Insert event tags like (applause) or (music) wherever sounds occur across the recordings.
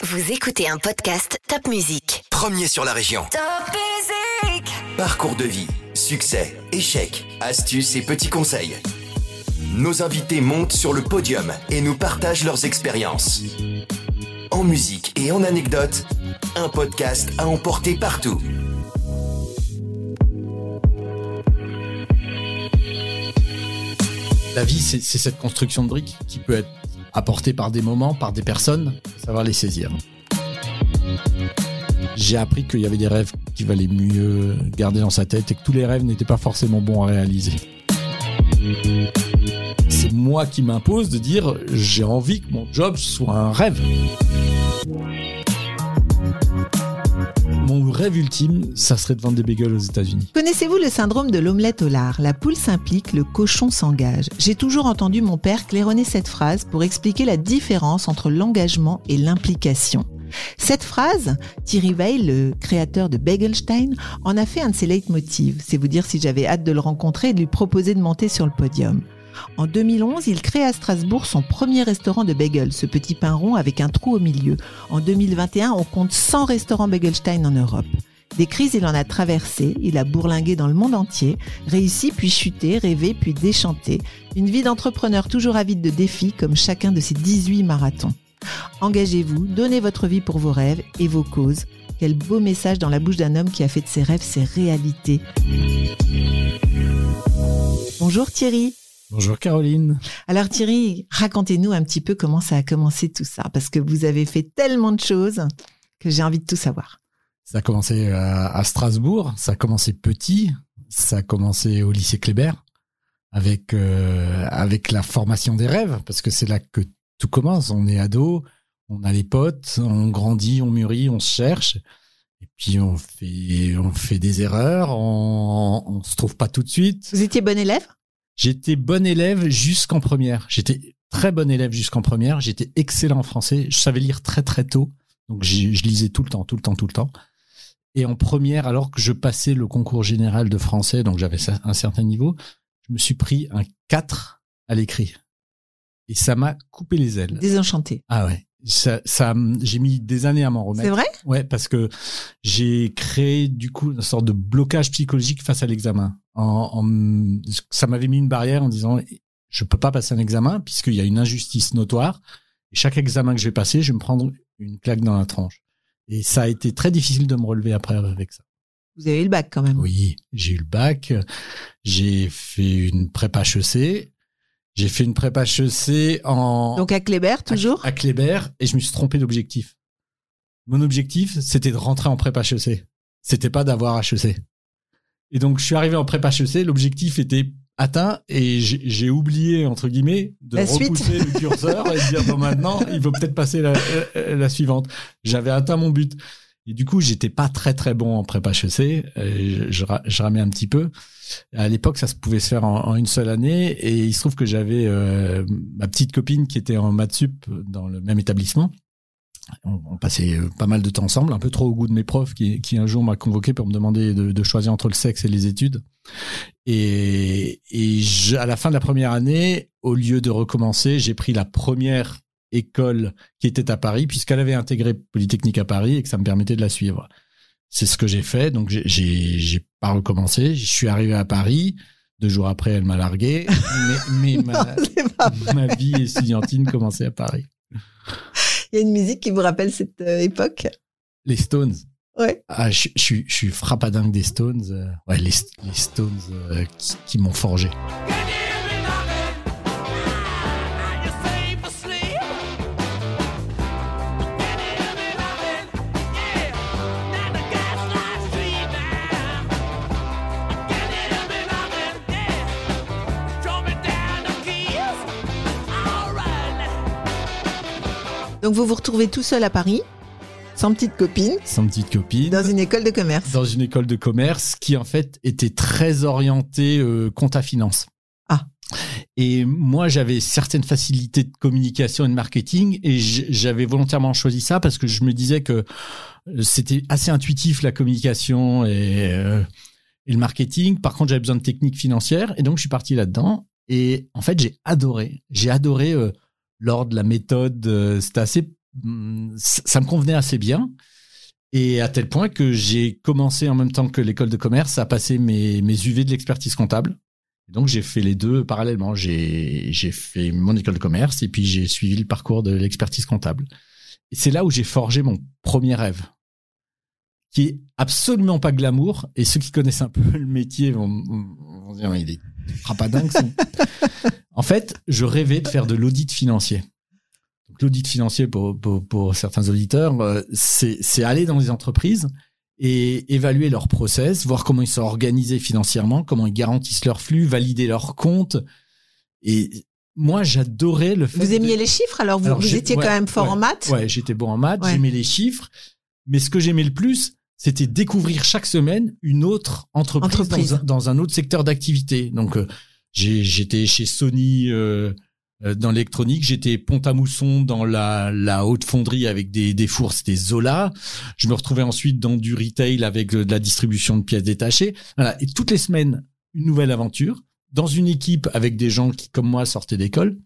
Vous écoutez un podcast Top Music. Premier sur la région. Top Music Parcours de vie, succès, échecs, astuces et petits conseils. Nos invités montent sur le podium et nous partagent leurs expériences. En musique et en anecdotes, un podcast à emporter partout. La vie, c'est c'est cette construction de briques qui peut être apportée par des moments, par des personnes, savoir les saisir. J'ai appris qu'il y avait des rêves qu'il valait mieux garder dans sa tête et que tous les rêves n'étaient pas forcément bons à réaliser. C'est moi qui m'impose de dire j'ai envie que mon job soit un rêve. Mon rêve ultime, ça serait de vendre des bagels aux États-Unis. Connaissez-vous le syndrome de l'omelette au lard? La poule s'implique, le cochon s'engage. J'ai toujours entendu mon père claironner cette phrase pour expliquer la différence entre l'engagement et l'implication. Cette phrase, Thierry Weil, le créateur de Bagelstein, en a fait un de ses leitmotivs. C'est vous dire si j'avais hâte de le rencontrer et de lui proposer de monter sur le podium. En 2011, il crée à Strasbourg son premier restaurant de bagels, ce petit pain rond avec un trou au milieu. En 2021, on compte 100 restaurants Bagelstein en Europe. Des crises, il en a traversé, il a bourlingué dans le monde entier, réussi puis chuté, rêvé puis déchanté. Une vie d'entrepreneur toujours avide de défis comme chacun de ses 18 marathons. Engagez-vous, donnez votre vie pour vos rêves et vos causes. Quel beau message dans la bouche d'un homme qui a fait de ses rêves ses réalités. Bonjour Thierry. Bonjour Caroline. Alors Thierry, racontez-nous un petit peu comment ça a commencé tout ça, parce que vous avez fait tellement de choses que j'ai envie de tout savoir. Ça a commencé à à Strasbourg, ça a commencé petit, ça a commencé au lycée Kléber avec euh, avec la formation des rêves parce que c'est là que tout commence. On est ado, on a les potes, on grandit, on mûrit, on se cherche et puis on fait on fait des erreurs, on on se trouve pas tout de suite. Vous étiez bon élève? J'étais bon élève jusqu'en première. J'étais très bon élève jusqu'en première. J'étais excellent en français. Je savais lire très très tôt. Donc je lisais tout le temps, tout le temps, tout le temps. Et en première, alors que je passais le concours général de français, donc j'avais un certain niveau, je me suis pris un 4 à l'écrit. Et ça m'a coupé les ailes. Désenchanté. Ah ouais. Ça, ça, j'ai mis des années à m'en remettre. C'est vrai? Ouais, parce que j'ai créé du coup une sorte de blocage psychologique face à l'examen. En, en- ça m'avait mis une barrière en disant je peux pas passer un examen puisqu'il y a une injustice notoire. Et chaque examen que je vais passer, je vais me prendre une claque dans la tronche. Et ça a été très difficile de me relever après avec ça. Vous avez eu le bac quand même. Oui, j'ai eu le bac, j'ai fait une prépa HEC, j'ai fait une prépa HEC en Donc à Kléber, toujours à, à Kléber et je me suis trompé d'objectif. Mon objectif, c'était de rentrer en prépa HEC. C'était pas d'avoir HEC. Et donc, je suis arrivé en prépa HEC, l'objectif était atteint et j'ai oublié, entre guillemets, de La repousser le curseur et de dire, bon, maintenant, il faut peut-être passer la, la- la suivante. J'avais atteint mon but. Et du coup, j'étais pas très très bon en prépa HEC. Je, je, je ramais un petit peu. À l'époque, ça se pouvait se faire en, une seule année. Et il se trouve que j'avais euh, ma petite copine qui était en maths sup dans le même établissement. On, passait euh, pas mal de temps ensemble, un peu trop au goût de mes profs qui, un jour m'a convoqué pour me demander de, choisir entre le sexe et les études. Et, à la fin de la première année, au lieu de recommencer, j'ai pris la première école qui était à Paris, puisqu'elle avait intégré Polytechnique à Paris et que ça me permettait de la suivre. C'est ce que j'ai fait, donc j'ai- pas recommencé. Je suis arrivé à Paris. Deux jours après, elle m'a largué. Mais, mais (laughs) ma, Non, (laughs) vie estudiantine commençait à Paris. Il y a une musique qui vous rappelle cette euh, époque? Les Stones. Ouais. Ah, je, je, suis- je suis frappadingue des Stones. euh, ouais, les, les Stones euh, qui, qui m'ont forgé. Donc vous vous retrouvez tout seul à Paris, sans petite copine, Sans petite copine. dans une école de commerce. dans une école de commerce qui en fait était très orientée euh, compta finance. Ah. Et moi j'avais certaines facilités de communication et de marketing et j'avais volontairement choisi ça parce que je me disais que euh, c'était assez intuitif la communication et, euh, et le marketing. Par contre j'avais besoin de techniques financières et donc je suis parti là-dedans et en fait j'ai adoré. J'ai adoré euh, l'ordre, la méthode. euh, C'était assez hum, ça me convenait assez bien. Et à tel point que j'ai commencé en même temps que l'école de commerce à passer mes, UV de l'expertise comptable. Donc j'ai fait les deux parallèlement. J'ai fait mon école de commerce et puis j'ai suivi le parcours de l'expertise comptable. Et c'est là où j'ai forgé mon premier rêve, qui est absolument pas glamour. Et ceux qui connaissent un peu le métier vont, vont dire il est frappadingue. son- en fait, je rêvais de faire de l'audit financier. L'audit financier pour, pour, pour certains auditeurs, euh, c'est aller dans les entreprises et évaluer leurs process, voir comment ils sont organisés financièrement, comment ils garantissent leurs flux, valider leurs comptes. Et moi, j'adorais le fait. Vous de- aimiez les chiffres, alors vous, Alors, vous j'ai- étiez ouais, quand même fort ouais, en maths? Ouais, j'étais bon en maths, Ouais. j'aimais les chiffres. Mais ce que j'aimais le plus, c'était découvrir chaque semaine une autre entreprise, Entreprise. Dans, un, dans un autre secteur d'activité. Donc, euh, j'étais chez Sony euh, euh, dans l'électronique, j'étais Pont-à-Mousson dans la, la haute fonderie avec des, des fours, c'était Zola. Je me retrouvais ensuite dans du retail avec euh, de la distribution de pièces détachées. Voilà. Et toutes les semaines, une nouvelle aventure dans une équipe avec des gens qui, comme moi, sortaient d'école.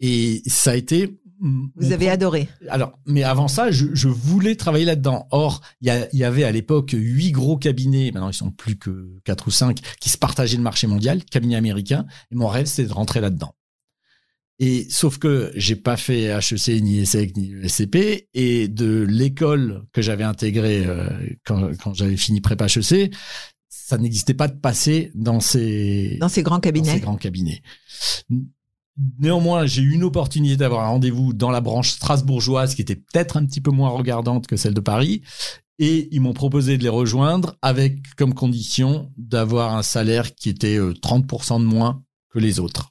Et ça a été. Vous avez pro- adoré. alors, mais avant ça, je, je voulais travailler là-dedans. Or, il y, avait à l'époque huit gros cabinets, maintenant ils sont plus que quatre ou cinq, qui se partageaient le marché mondial, cabinets américains. Et mon rêve, c'était de rentrer là-dedans. Et sauf que j'ai pas fait HEC ni ESSEC ni ESCP et de l'école que j'avais intégrée euh, quand, quand j'avais fini prépa HEC, ça n'existait pas de passer dans ces Dans ces grands dans cabinets. ces grands cabinets. Néanmoins, j'ai eu une opportunité d'avoir un rendez-vous dans la branche strasbourgeoise qui était peut-être un petit peu moins regardante que celle de Paris. Et ils m'ont proposé de les rejoindre avec comme condition d'avoir un salaire qui était euh, 30% de moins que les autres.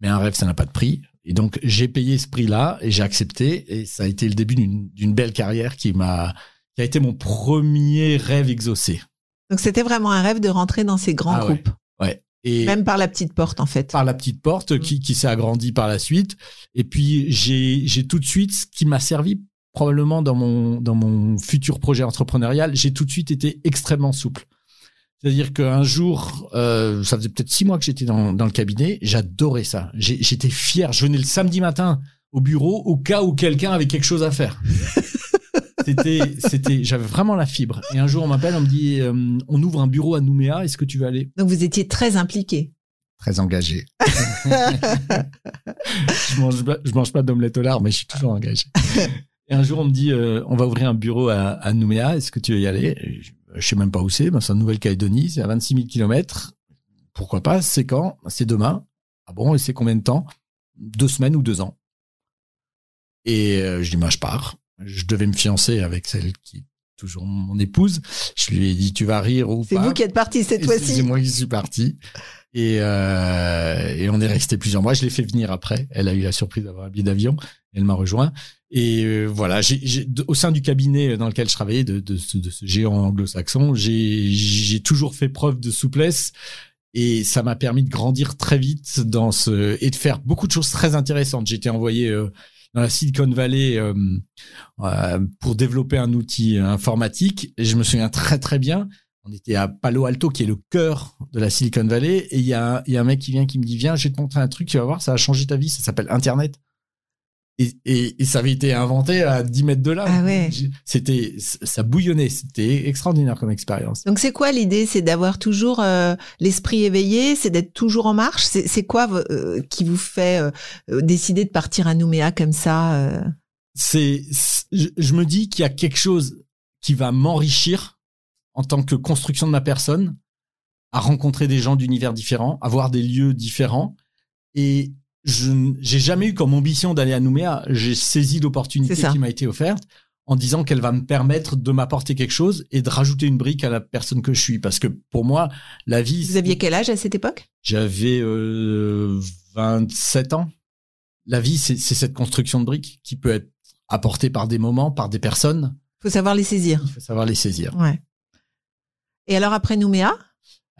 Mais un rêve, ça n'a pas de prix. Et donc, j'ai payé ce prix-là et j'ai accepté. Et ça a été le début d'une belle carrière qui m'a, qui a été mon premier rêve exaucé. Donc c'était vraiment un rêve de rentrer dans ces grands Ah ouais. groupes. Ouais. Et Même par la petite porte, en fait. par la petite porte qui, qui s'est agrandie par la suite. Et puis j'ai j'ai tout de suite ce qui m'a servi probablement dans mon dans mon futur projet entrepreneurial. J'ai tout de suite été extrêmement souple. C'est-à-dire qu'un jour, euh, ça faisait peut-être six mois que j'étais dans, dans le cabinet, j'adorais ça. J'étais fier. Je venais le samedi matin au bureau au cas où quelqu'un avait quelque chose à faire. (laughs) C'était, c'était, j'avais vraiment la fibre. Et un jour, on m'appelle, on me dit, euh, on ouvre un bureau à Nouméa, est-ce que tu veux aller? Donc vous étiez très impliqué. Très engagé. (laughs) je mange pas, je mange pas d'omelette au lard, mais je suis toujours engagé. Et un jour, on me dit, euh, on va ouvrir un bureau à, à Nouméa. Est-ce que tu veux y aller? Je, je sais même pas où c'est. Ben, c'est en Nouvelle-Calédonie. C'est à 26 000 kilomètres. Pourquoi pas? C'est quand? C'est demain. Ah bon? Et c'est combien de temps? Deux semaines ou deux ans. Et euh, je dis, moi, je pars. Je devais me fiancer avec celle qui est toujours mon épouse. Je lui ai dit, tu vas rire ou C'est pas vous qui êtes parti cette et C'est fois-ci. moi qui suis parti. Et, euh, et on est resté plusieurs mois. Je l'ai fait venir après. Elle a eu la surprise d'avoir un billet d'avion. Elle m'a rejoint. Et euh, voilà, j'ai- de- au sein du cabinet dans lequel je travaillais, de, de, ce, de ce géant anglo-saxon, j'ai, j'ai toujours fait preuve de souplesse. Et ça m'a permis de grandir très vite dans ce et de faire beaucoup de choses très intéressantes. J'étais envoyé euh, dans la Silicon Valley euh, euh, pour développer un outil informatique. Et je me souviens très très bien. On était à Palo Alto, qui est le cœur de la Silicon Valley, et il y a, y a un mec qui vient qui me dit viens, je vais te montrer un truc, tu vas voir, ça va changer ta vie. Ça s'appelle Internet. Et, et, et ça avait été inventé à 10 mètres de là. Ah ouais. C'était, ça bouillonnait. C'était extraordinaire comme expérience. Donc c'est quoi l'idée? C'est d'avoir toujours euh, l'esprit éveillé, c'est d'être toujours en marche? C'est quoi euh, qui vous fait euh, décider de partir à Nouméa comme ça c'est, c'est- je, je me dis qu'il y a quelque chose qui va m'enrichir en tant que construction de ma personne, à rencontrer des gens d'univers différents, à voir des lieux différents. Et je j'ai jamais eu comme ambition d'aller à Nouméa. J'ai saisi l'opportunité qui m'a été offerte en disant qu'elle va me permettre de m'apporter quelque chose et de rajouter une brique à la personne que je suis. Parce que pour moi, la vie. Vous aviez quel âge à cette époque? J'avais euh, 27 ans. La vie, c'est cette construction de briques qui peut être apportée par des moments, par des personnes. Faut savoir les saisir. Il faut savoir les saisir. Ouais. Et alors après Nouméa?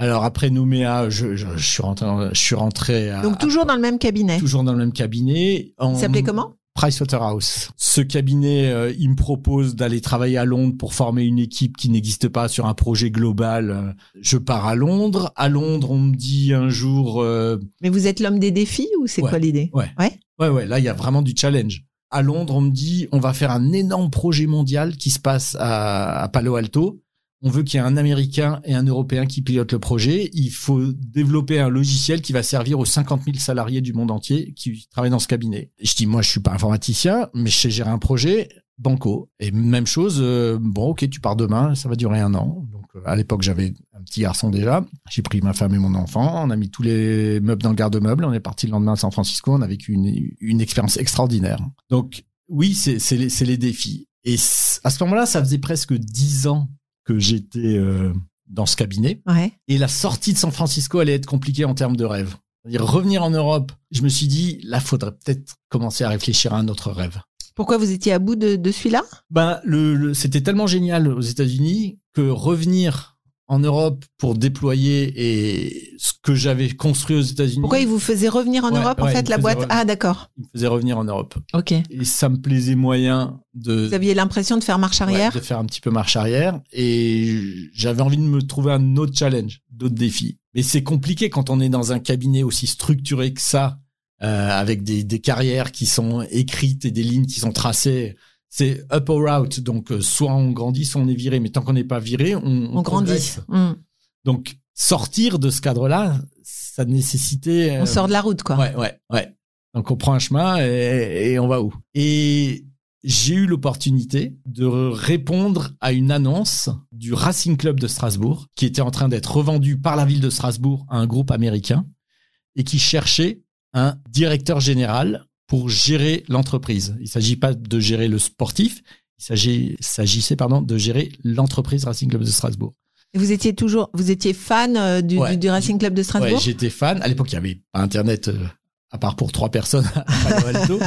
Alors après Nouméa, je, je, je suis rentré, dans- je suis rentré à, Donc toujours dans le même cabinet. toujours dans le même cabinet. En- Il s'appelait comment? Pricewaterhouse. Ce cabinet, euh, il me propose d'aller travailler à Londres pour former une équipe qui n'existe pas sur un projet global. Euh, Je pars à Londres. À Londres, on me dit un jour, euh, Mais vous êtes l'homme des défis ou c'est Ouais. quoi l'idée? Ouais. Ouais. ouais, ouais, là, il y a vraiment du challenge. à Londres, on me dit, on va faire un énorme projet mondial qui se passe à, à Palo Alto. On veut qu'il y ait un Américain et un Européen qui pilotent le projet. Il faut développer un logiciel qui va servir aux 50 000 salariés du monde entier qui travaillent dans ce cabinet. Et je dis, moi, je suis pas informaticien, mais je sais gérer un projet. Banco. Et même chose, euh, bon, ok, tu pars demain, ça va durer un an. Donc, euh, à l'époque, j'avais un petit garçon déjà. J'ai pris ma femme et mon enfant. On a mis tous les meubles dans le garde-meuble. On est parti le lendemain à San Francisco. On a vécu une, expérience extraordinaire. Donc, oui, c'est les, les défis. Et à ce moment-là, ça faisait presque dix ans que j'étais euh, dans ce cabinet. Ouais. Et la sortie de San Francisco allait être compliquée en termes de rêve. Revenir en Europe, je me suis dit, là, faudrait peut-être commencer à réfléchir à un autre rêve. Pourquoi vous étiez à bout de, de celui-là? Ben, le, le- c'était tellement génial aux États-Unis que revenir en Europe pour déployer et ce que j'avais construit aux États-Unis, Pourquoi il vous faisait revenir en Ouais, Europe, en ouais, fait, la boîte. Ah, d'accord. il me faisait revenir en Europe. Ok. Et ça me plaisait moyen de, Vous aviez l'impression de faire marche arrière ouais, de faire un petit peu marche arrière et j'avais envie de me trouver un autre challenge, d'autres défis. Mais c'est compliqué quand on est dans un cabinet aussi structuré que ça, euh, avec des, des carrières qui sont écrites et des lignes qui sont tracées. C'est up or out, donc euh, soit on grandit, soit on est viré. Mais tant qu'on n'est pas viré, on, On grandit. Hmm. Donc sortir de ce cadre-là, ça nécessitait. On sort de la route, quoi. Ouais, ouais, ouais. Donc on prend un chemin et, et on va où? Et j'ai eu l'opportunité de répondre à une annonce du Racing Club de Strasbourg qui était en train d'être revendu par la ville de Strasbourg à un groupe américain et qui cherchait un directeur général pour gérer l'entreprise. Il s'agit pas de gérer le sportif, il s'agissait pardon de gérer l'entreprise Racing Club de Strasbourg. Et vous étiez toujours, vous étiez fan euh, du, Ouais. du, du Racing Club de Ouais, Strasbourg? j'étais fan. À l'époque, il y avait pas Internet, euh, à part pour trois personnes (laughs) à Palo Alto.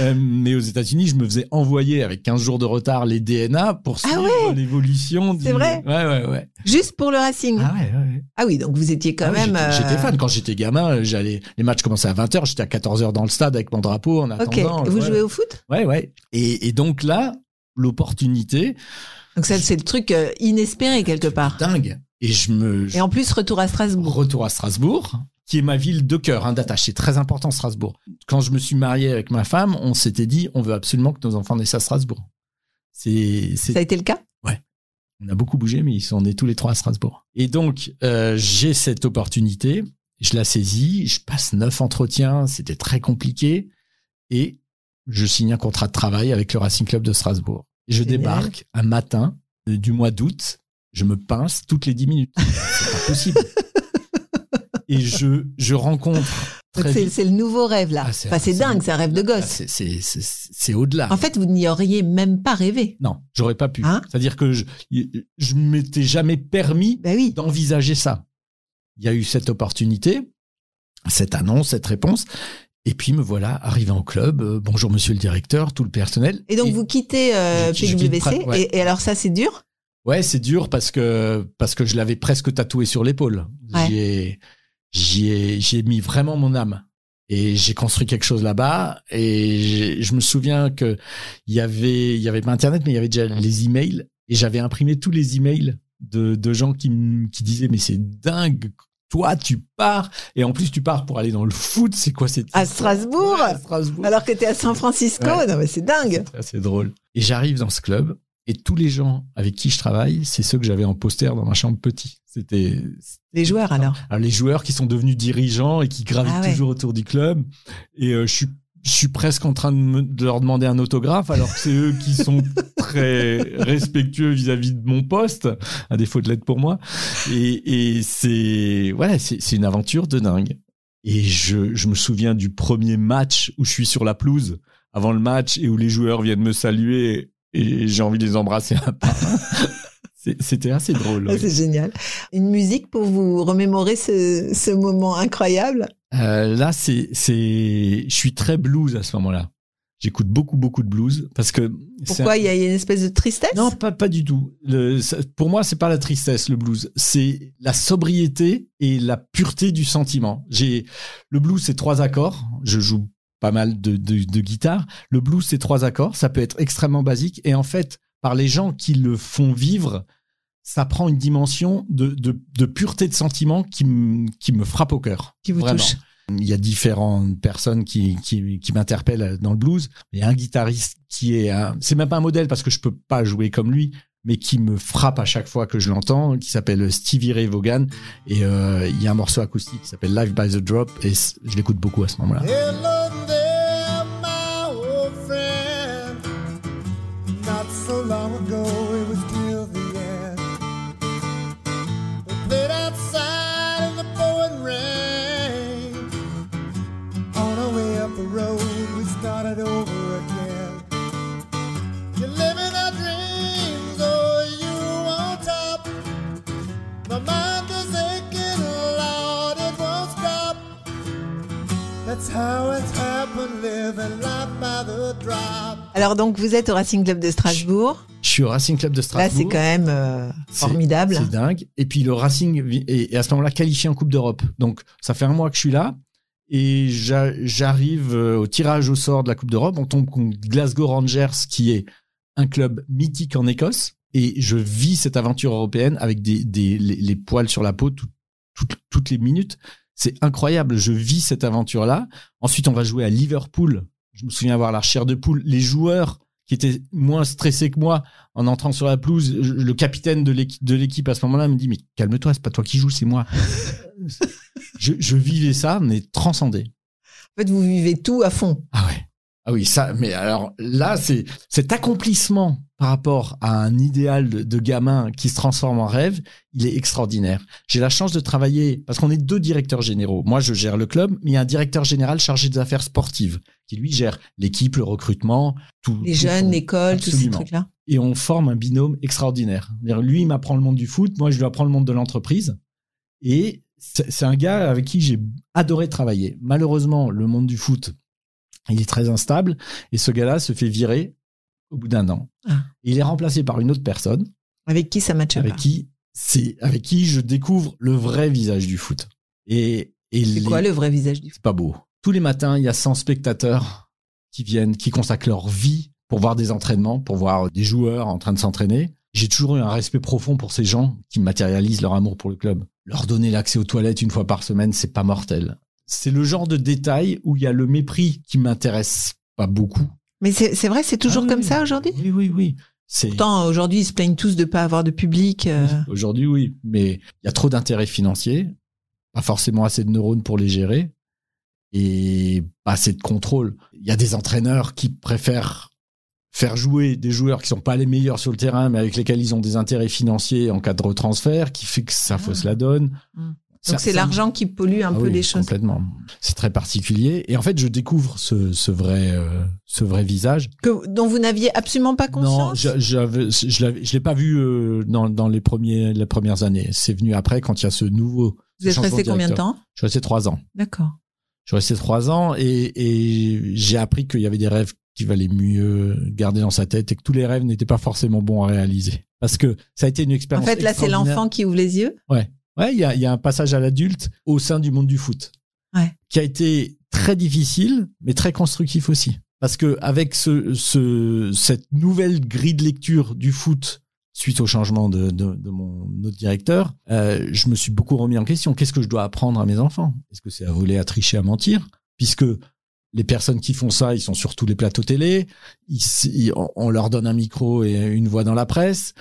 Euh, mais aux États-Unis, je me faisais envoyer avec 15 jours de retard les DNA pour Ah suivre ouais l'évolution. du- C'est vrai Ouais, ouais, ouais. Juste pour le Racing. Ah ouais, ouais. Ah oui, donc vous étiez quand Ah même. j'étais- euh, fan. Quand j'étais gamin, euh, j'allais, les matchs commençaient à 20h, j'étais à 14h dans le stade avec mon drapeau en Ok. attendant. Et vous jouez au foot? Ouais, ouais. Et, et donc là, l'opportunité, Donc ça, c'est le truc euh, inespéré quelque part. dingue. Et je me, Et en plus, retour à Strasbourg. retour à Strasbourg, qui est ma ville de cœur, hein, d'attache. C'est très important, Strasbourg. Quand je me suis marié avec ma femme, on s'était dit, on veut absolument que nos enfants naissent à Strasbourg. C'est, Ça a été le cas? On a beaucoup bougé, mais ils sont nés tous les trois à Strasbourg. Et donc, euh, j'ai cette opportunité, je la saisis, je passe neuf entretiens, c'était très compliqué, et je signe un contrat de travail avec le Racing Club de Strasbourg. Et je Génial. débarque un matin euh, du mois d'août, je me pince toutes les dix minutes. C'est pas possible. (laughs) Et je, je rencontre C'est le nouveau rêve là. Ah, c'est- enfin, dingue, c'est un rêve de Ah, gosse. c'est- au-delà. En fait, vous n'y auriez même pas rêvé. non, j'aurais pas pu. Hein C'est-à-dire que je, je m'étais jamais permis Bah oui. d'envisager ça. Il y a eu cette opportunité, cette annonce, cette réponse. Et puis me voilà arrivé en club. Euh, bonjour monsieur le directeur, tout le personnel. Et donc vous quittez euh, je- je PWC. Prague, ouais. et, et alors ça, c'est dur? Ouais, c'est dur parce que parce que je l'avais presque tatoué sur l'épaule. Ouais. J'y ai j'y ai j'ai mis vraiment mon âme. Et j'ai construit quelque chose là-bas. Et je me souviens que il y avait il y avait pas internet mais il y avait déjà les emails. Et j'avais imprimé tous les emails de de gens qui qui disaient mais c'est dingue. Toi tu pars. Et en plus tu pars pour aller dans le foot. C'est quoi cette À Strasbourg. Ouais, à Strasbourg. Alors que t'es à San Francisco. Ouais. Non mais c'est dingue. c'est drôle. Et j'arrive dans ce club. Et tous les gens avec qui je travaille, c'est ceux que j'avais en poster dans ma chambre petit. C'était Les joueurs alors. alors, les joueurs qui sont devenus dirigeants et qui gravitent Ah ouais. toujours autour du club. Et euh, je suis je suis presque en train de, me- de leur demander un autographe alors que c'est eux qui sont (laughs) très respectueux vis-à-vis de mon poste, à défaut de l'aide pour moi. Et, et c'est voilà, c'est c'est une aventure de dingue. Et je, je me souviens du premier match où je suis sur la pelouse avant le match et où les joueurs viennent me saluer et j'ai envie de les embrasser un par un. C'était assez drôle. (laughs) C'est génial. Une musique pour vous remémorer ce, ce moment incroyable? Euh, là, c'est, c'est, je suis très blues à ce moment-là. J'écoute beaucoup, beaucoup de blues parce que. Pourquoi un- il y a une espèce de tristesse? Non, pas, pas du tout. Le, ça- pour moi, c'est pas la tristesse, le blues. C'est la sobriété et la pureté du sentiment. J'ai, le blues, c'est trois accords. Je joue pas mal de, de, de guitare. Le blues, c'est trois accords. Ça peut être extrêmement basique. Et en fait, par les gens qui le font vivre, ça prend une dimension de, de, de pureté de sentiment qui, me- qui me frappe au cœur. qui vous Vraiment. touche. Il y a différentes personnes qui, qui, qui m'interpellent dans le blues. Il y a un guitariste qui est, un- c'est même pas un modèle parce que je peux pas jouer comme lui, mais qui me frappe à chaque fois que je l'entends, qui s'appelle Stevie Ray Vaughan. Et euh, il y a un morceau acoustique qui s'appelle Live by the Drop et je l'écoute beaucoup à ce moment-là. Hello Alors donc vous êtes au Racing Club de Strasbourg. Je suis au Racing Club de Là Strasbourg. c'est quand même euh, formidable. C'est dingue. Et puis le Racing est, est à ce moment-là qualifié en Coupe d'Europe. Donc ça fait un mois que je suis là et j'a- j'arrive euh, au tirage au sort de la Coupe d'Europe. On tombe contre Glasgow Rangers, qui est un club mythique en Écosse. Et je vis cette aventure européenne avec des, des les, les poils sur la peau tout- tout- toutes les minutes. C'est incroyable. Je vis cette aventure-là. Ensuite, on va jouer à Liverpool. Je me souviens avoir la chair de poule. Les joueurs qui étaient moins stressés que moi en entrant sur la pelouse, je- le capitaine de l'équipe, à ce moment-là me dit mais calme-toi, c'est pas toi qui joues, c'est moi. (laughs) je, je vivais ça, mais transcendé. En fait vous vivez tout à fond. Ah ouais. Ah oui, ça. Mais alors là, c'est cet accomplissement par rapport à un idéal de, de gamin qui se transforme en rêve, il est extraordinaire. J'ai la chance de travailler parce qu'on est deux directeurs généraux. Moi, je gère le club, mais il y a un directeur général chargé des affaires sportives qui lui gère l'équipe, le recrutement, tout. Les tout jeunes, l'école, tous ces trucs-là. et on forme un binôme extraordinaire. Lui, il m'apprend le monde du foot, moi, je lui apprends le monde de l'entreprise. Et c'est un gars avec qui j'ai adoré travailler. Malheureusement, le monde du foot, il est très instable, et ce gars-là se fait virer au bout d'un an. Ah. Il est remplacé par une autre personne Avec qui ça matche avec pas qui c'est avec qui je découvre le vrai visage du foot. Et, et C'est les- quoi le vrai visage du foot c'est pas beau. Tous les matins, il y a 100 spectateurs qui viennent, qui consacrent leur vie pour voir des entraînements, pour voir des joueurs en train de s'entraîner. J'ai toujours eu un respect profond pour ces gens qui matérialisent leur amour pour le club. Leur donner l'accès aux toilettes une fois par semaine, c'est pas mortel. C'est le genre de détail où il y a le mépris qui m'intéresse pas beaucoup. Mais c'est vrai, c'est toujours Ah comme oui. ça aujourd'hui? Oui, oui, oui. Pourtant aujourd'hui ils se plaignent tous de pas avoir de public. euh. Aujourd'hui, oui, mais il y a trop d'intérêts financiers, pas forcément assez de neurones pour les gérer et pas assez de contrôle. Il y a des entraîneurs qui préfèrent faire jouer des joueurs qui sont pas les meilleurs sur le terrain, mais avec lesquels ils ont des intérêts financiers en cas de retransfert, qui fait que ça fausse la donne. Mm. Donc c'est l'argent qui pollue un Ah peu oui, les choses. Complètement. C'est très particulier. Et en fait, je découvre ce, ce vrai, euh, ce vrai visage. Que, dont vous n'aviez absolument pas Non, conscience. j'avais- je je l'ai pas vu euh, dans, dans les premiers, les premières années. C'est venu après quand il y a ce nouveau. vous êtes resté combien de temps Je suis resté trois ans. D'accord. Je suis resté trois ans et, et j'ai appris qu'il y avait des rêves qu'il valait mieux garder dans sa tête et que tous les rêves n'étaient pas forcément bons à réaliser. Parce que ça a été une En expérience. fait là c'est l'enfant qui ouvre les yeux. Ouais, il y a, il y a un passage à l'adulte au sein du monde du foot. Ouais. Qui a été très difficile, mais très constructif aussi. Parce que avec ce, ce, cette nouvelle grille de lecture du foot suite au changement de, de, de mon autre directeur, euh, je me suis beaucoup remis en question. Qu'est-ce que je dois apprendre à mes enfants? Est-ce que c'est à voler, à tricher, à mentir? Puisque les personnes qui font ça, ils sont sur tous les plateaux télé, ils, on leur donne un micro et une voix dans la presse,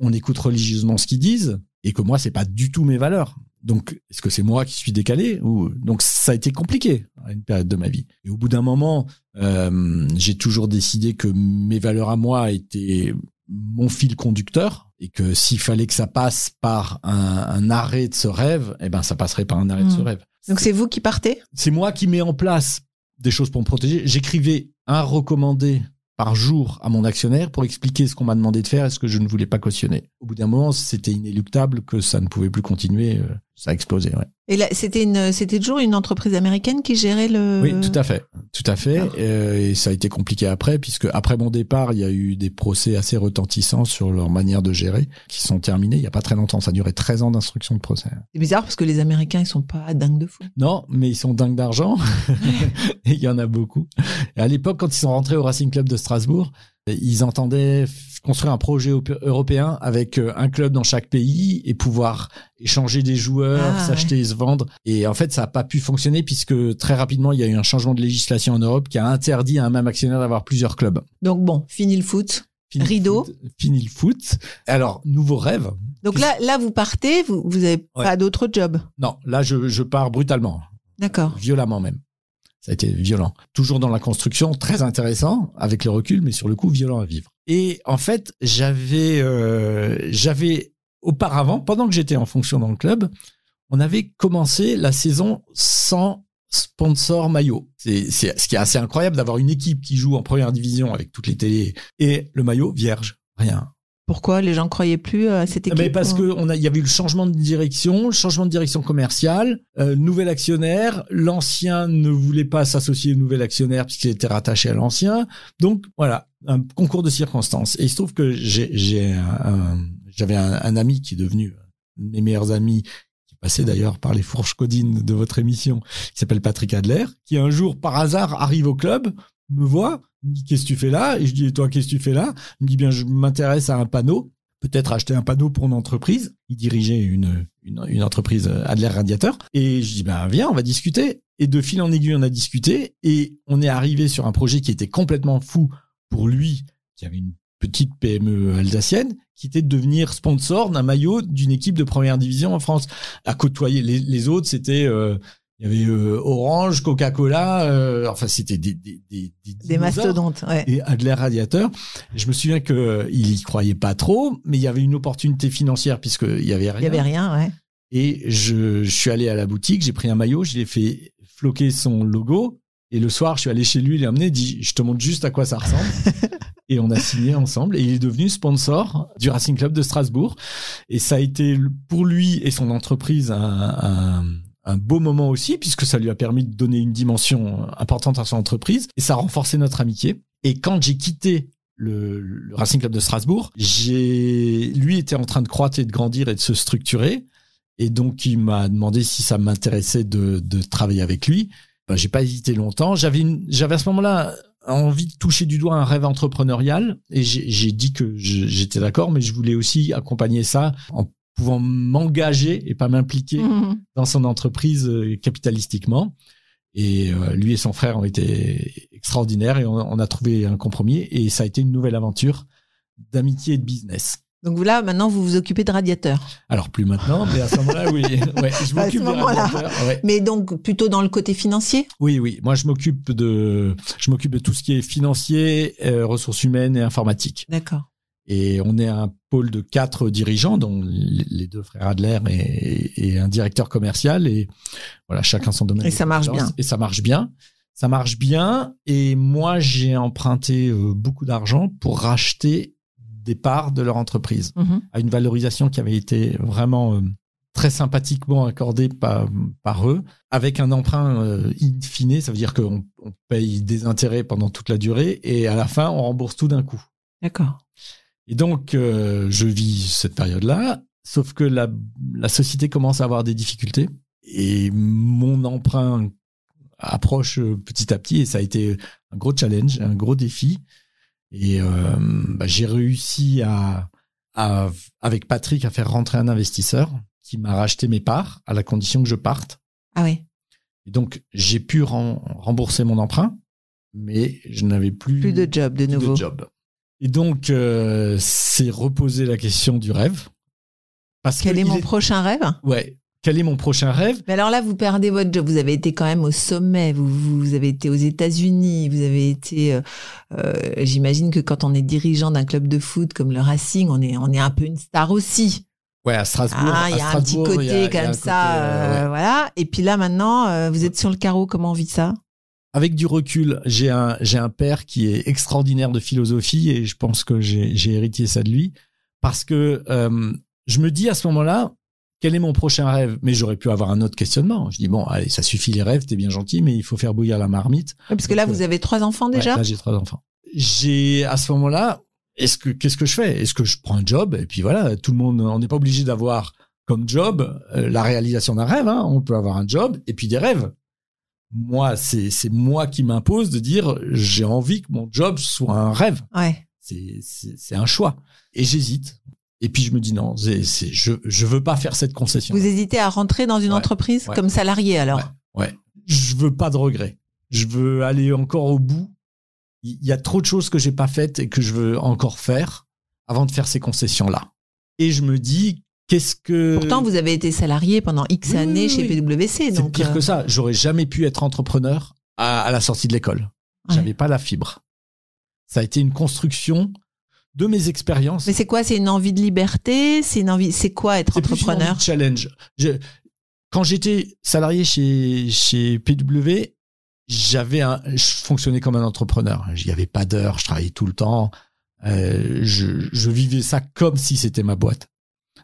on écoute religieusement ce qu'ils disent, et que moi, c'est pas du tout mes valeurs. Donc, est-ce que c'est moi qui suis décalé ou donc ça a été compliqué à une période de ma vie. Et au bout d'un moment, euh, j'ai toujours décidé que mes valeurs à moi étaient mon fil conducteur et que s'il fallait que ça passe par un, un arrêt de ce rêve, eh ben ça passerait par un arrêt de ce Mm. rêve. Donc c'est vous qui partez? C'est moi qui mets en place des choses pour me protéger. J'écrivais un recommandé par jour à mon actionnaire pour expliquer ce qu'on m'a demandé de faire et ce que je ne voulais pas cautionner. Au bout d'un moment, c'était inéluctable que ça ne pouvait plus continuer. Ça a explosé. Ouais. Et là c'était une c'était toujours une entreprise américaine qui gérait le. Oui, tout à fait, tout à fait. Euh, et ça a été compliqué après, puisque après mon départ, il y a eu des procès assez retentissants sur leur manière de gérer, qui sont terminés il y a pas très longtemps. Ça a duré 13 ans d'instruction de procès. C'est bizarre parce que les Américains ils sont pas dingues de fou. Non, mais ils sont dingues d'argent. (laughs) et il y en a beaucoup. Et à l'époque, quand ils sont rentrés au Racing Club de Strasbourg, ils entendaient construire un projet op- européen avec euh, un club dans chaque pays et pouvoir échanger des joueurs, Ah, s'acheter et se vendre. Et en fait, ça n'a pas pu fonctionner puisque très rapidement, il y a eu un changement de législation en Europe qui a interdit à un même actionnaire d'avoir plusieurs clubs. Donc bon, fini le foot. Fini le Rideau. foot, Fini le foot. Alors, nouveau rêve. Donc là, là, vous partez, vous, vous avez Ouais. pas d'autre job. Non, là, je, je pars brutalement. D'accord. violemment même. Ça a été violent. Toujours dans la construction, très intéressant avec le recul, mais sur le coup violent à vivre. Et en fait, j'avais, euh, j'avais auparavant, pendant que j'étais en fonction dans le club, on avait commencé la saison sans sponsor maillot. C'est, ce qui est assez incroyable d'avoir une équipe qui joue en première division avec toutes les télés et le maillot vierge, rien. Pourquoi les gens croyaient plus à cette équipe Mais parce ou- que on a, il y avait eu le changement de direction, le changement de direction commerciale, euh, nouvel actionnaire. L'ancien ne voulait pas s'associer au nouvel actionnaire puisqu'il était rattaché à l'ancien. Donc voilà, un concours de circonstances. Et il se trouve que j'ai, j'ai un- un- j'avais un, un ami qui est devenu mes meilleurs amis, qui passait d'ailleurs par les fourches codines de votre émission, qui s'appelle Patrick Adler, qui un jour par hasard arrive au club, me voit, me dit qu'est-ce que tu fais là? Et je dis et toi qu'est-ce que tu fais là? Il me dit bien je m'intéresse à un panneau peut-être acheter un panneau pour une entreprise. Il dirigeait une, une, entreprise euh, Adler Radiateur. Et je dis, ben, viens, on va discuter. Et de fil en aiguille, on a discuté et on est arrivé sur un projet qui était complètement fou pour lui, qui avait une petite PME alsacienne, qui était de devenir sponsor d'un maillot d'une équipe de première division en France. À côtoyer les, les autres, c'était, euh, il y avait euh, Orange, Coca-Cola, euh, enfin, c'était des, des, des, Des dinosaures mastodontes, ouais. et Adler Radiateur. Je me souviens que euh, il y croyait pas trop, mais il y avait une opportunité financière puisqu'il y avait rien. Il y avait rien, ouais. Et je, je suis allé à la boutique, j'ai pris un maillot, je l'ai fait floquer son logo. Et le soir, je suis allé chez lui, il l'a amené, dit, je te montre juste à quoi ça ressemble. (laughs) et on a signé ensemble. Et il est devenu sponsor du Racing Club de Strasbourg. Et ça a été pour lui et son entreprise un, un, un beau moment aussi, puisque ça lui a permis de donner une dimension importante à son entreprise. Et ça a renforcé notre amitié. Et quand j'ai quitté le, Racing Club de Strasbourg, j'ai, lui était en train de croître et de grandir et de se structurer. Et donc, il m'a demandé si ça m'intéressait de, de travailler avec lui. Ben, j'ai pas hésité longtemps. J'avais j'avais à ce moment-là envie de toucher du doigt un rêve entrepreneurial et j'ai dit que j'étais d'accord, mais je voulais aussi accompagner ça en pouvant m'engager et pas m'impliquer Mhm. dans son entreprise euh, capitalistiquement. Et euh, lui et son frère ont été extraordinaires et on, on a trouvé un compromis et ça a été une nouvelle aventure d'amitié et de business. Donc là, maintenant, vous vous occupez de radiateurs. Alors plus maintenant, mais à ce moment-là, oui. (laughs) Ouais, je m'occupe moment-là. radiateurs, ouais. Mais donc, plutôt dans le côté financier? Oui, oui. Moi, je m'occupe de, je m'occupe de tout ce qui est financier, euh, ressources humaines et informatique. D'accord. Et on est un pôle de quatre dirigeants, dont les deux frères Adler et, et un directeur commercial. Et voilà, chacun son domaine. Et ça marche bien. Et ça marche bien. Ça marche bien. Et moi, j'ai emprunté euh, beaucoup d'argent pour racheter des parts de leur entreprise Mhm. à une valorisation qui avait été vraiment euh, très sympathiquement accordée par, par eux, avec un emprunt euh, in fine, ça veut dire qu'on on paye des intérêts pendant toute la durée et à la fin, on rembourse tout d'un coup. D'accord. Et donc, euh, je vis cette période-là, sauf que la, la société commence à avoir des difficultés et mon emprunt approche euh, petit à petit et ça a été un gros challenge, un gros défi. Et euh, bah, j'ai réussi à, à, avec Patrick, à faire rentrer un investisseur qui m'a racheté mes parts à la condition que je parte. Ah oui. Et donc, j'ai pu rembourser mon emprunt, mais je n'avais plus, Plus de job de nouveau. de job. Et donc, euh, c'est reposer la question du rêve. Parce Quel que est mon prochain rêve? Ouais. Quel est mon prochain rêve? Mais alors là, vous perdez votre job. Vous avez été quand même au sommet. Vous, avez été aux États-Unis. Vous avez été. euh, euh, J'imagine que quand on est dirigeant d'un club de foot comme le Racing, on est, on est un peu une star aussi. Ouais, à Strasbourg. Ah, il y a un petit côté a- comme ça, côté, ouais. voilà. Et puis là, maintenant, vous êtes sur le carreau. Comment on vit ça? Avec du recul, j'ai un, j'ai un père qui est extraordinaire de philosophie et je pense que j'ai, j'ai hérité ça de lui parce que euh, je me dis à ce moment-là, quel est mon prochain rêve? Mais j'aurais pu avoir un autre questionnement. Je dis bon, allez, ça suffit les rêves, t'es bien gentil, mais il faut faire bouillir la marmite. Ouais, Parce que là, Donc, vous avez trois enfants déjà? Ouais, là, j'ai trois enfants. J'ai à ce moment-là, est-ce que qu'est-ce que je fais? Est-ce que je prends un job? Et puis voilà, tout le monde, on n'est pas obligé d'avoir comme job euh, la réalisation d'un rêve. Hein. On peut avoir un job et puis des rêves. Moi, c'est moi qui m'impose de dire j'ai envie que mon job soit un rêve. ouais. C'est un choix. Et j'hésite. Et puis je me dis non, je je veux pas faire cette concession. Vous hésitez à rentrer dans une Ouais, entreprise ouais. comme salarié alors? Ouais. Je veux pas de regrets. Je veux aller encore au bout. Il y a trop de choses que j'ai pas faites et que je veux encore faire avant de faire ces concessions là. Et je me dis qu'est-ce que Pourtant, vous avez été salarié pendant X Oui, années oui, chez. PwC. C'est pire euh, que ça. J'aurais jamais pu être entrepreneur à, à la sortie de l'école. Ouais. J'avais pas la fibre. Ça a été une construction de mes expériences. Mais c'est quoi? C'est une envie de liberté? C'est une envie. C'est quoi être C'est plus une entrepreneur envie de challenge. Je- quand j'étais salarié chez, chez PW, j'avais un, je fonctionnais comme un entrepreneur. Il n'y avait pas d'heures, je travaillais tout le temps. Euh, je, je vivais ça comme si c'était ma boîte.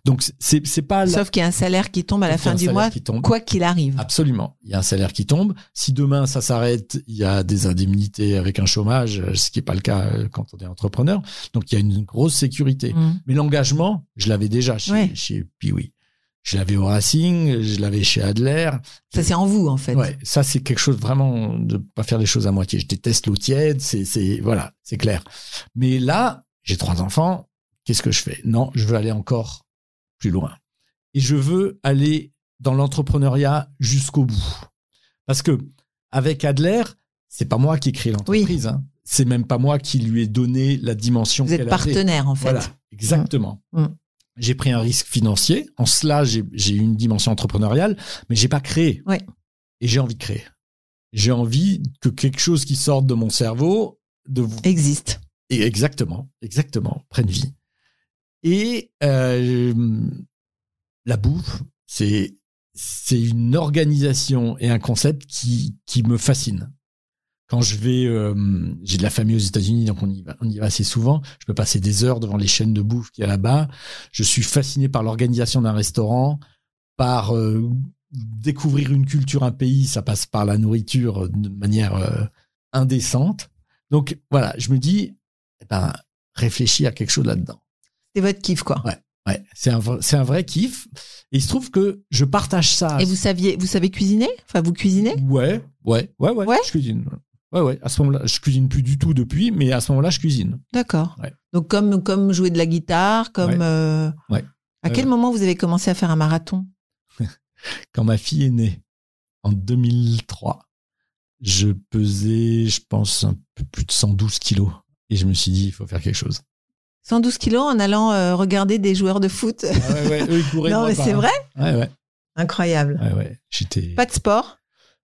Donc c'est c'est pas la- Sauf qu'il y a un salaire qui tombe à la fin du mois, quoi qu'il arrive. Absolument. Il y a un salaire qui tombe. Si demain ça s'arrête, il y a des indemnités avec un chômage, euh, ce qui n'est pas le cas euh, quand on est entrepreneur. Donc il y a une grosse sécurité. Mm. Mais l'engagement, je l'avais déjà chez, Ouais. chez Piwi. Je l'avais au Racing, je l'avais chez Adler. Ça, c'est en vous, en fait. Ouais, ça c'est quelque chose vraiment de pas faire les choses à moitié. Je déteste l'eau tiède, c'est c'est voilà, c'est clair. Mais là, j'ai trois enfants. Qu'est-ce que je fais? Non, je veux aller encore plus loin. Et je veux aller dans l'entrepreneuriat jusqu'au bout. Parce que avec Adler, c'est pas moi qui ai créé l'entreprise. hein. C'est même pas moi qui lui ai donné la dimension Vous êtes avait. partenaire, en fait. Voilà, exactement. Mm. J'ai pris un risque financier. En cela, j'ai j'ai une dimension entrepreneuriale, mais j'ai pas créé. Ouais. Et j'ai envie de créer. J'ai envie que quelque chose qui sorte de mon cerveau, de vous. Existe. Et exactement, exactement, prenne vie. Et euh, la bouffe, c'est c'est une organisation et un concept qui qui me fascine. Quand je vais, euh, j'ai de la famille aux États-Unis, donc on y va, on y va assez souvent. Je peux passer des heures devant les chaînes de bouffe qu'il y a là-bas. Je suis fasciné par l'organisation d'un restaurant, par euh, découvrir une culture, un pays. Ça passe par la nourriture de manière euh, indécente. Donc voilà, je me dis, eh ben, réfléchis à quelque chose là-dedans. C'est votre kiff, quoi. Ouais, c'est un, vrai- c'est un vrai kiff. Et il se trouve que je partage ça. Et vous saviez, vous savez cuisiner? Enfin, vous cuisinez? Ouais, ouais, ouais, ouais, Ouais je cuisine. Ouais, ouais. À ce moment-là, je cuisine plus du tout depuis, mais à ce moment-là, je cuisine. D'accord. Ouais. Donc, comme, comme jouer de la guitare, comme. Ouais. euh, Ouais. À quel Ouais. moment vous avez commencé à faire un marathon? (laughs) Quand ma fille est née, en 2003, je pesais, je pense, un peu plus de 112 kilos. Et je me suis dit, il faut faire quelque chose. 112 kilos en allant euh, regarder des joueurs de foot. Ah ouais, ouais, eux, ils couraient. (laughs) non, mais c'est hein. vrai Ouais, ouais, Incroyable. ouais, ouais. J'étais. Pas de sport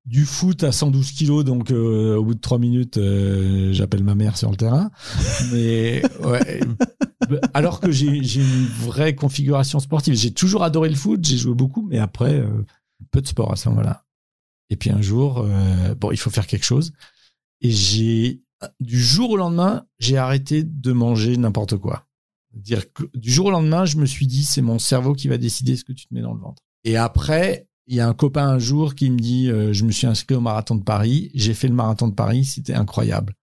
du foot à 112 kilos, donc euh, au bout de trois minutes, euh, j'appelle ma mère sur le terrain. Mais (laughs) ouais, alors que j'ai j'ai une vraie configuration sportive. J'ai toujours adoré le foot, j'ai joué beaucoup, mais après, euh, peu de sport à ce moment-là. Et puis un jour, bon, il faut faire quelque chose. Et j'ai, du jour au lendemain, j'ai arrêté de manger n'importe quoi. Dire que du jour au lendemain, je me suis dit, c'est mon cerveau qui va décider ce que tu te mets dans le ventre. Et après, il y a un copain un jour qui me dit, euh, je me suis inscrit au marathon de Paris. J'ai fait le marathon de Paris, c'était incroyable.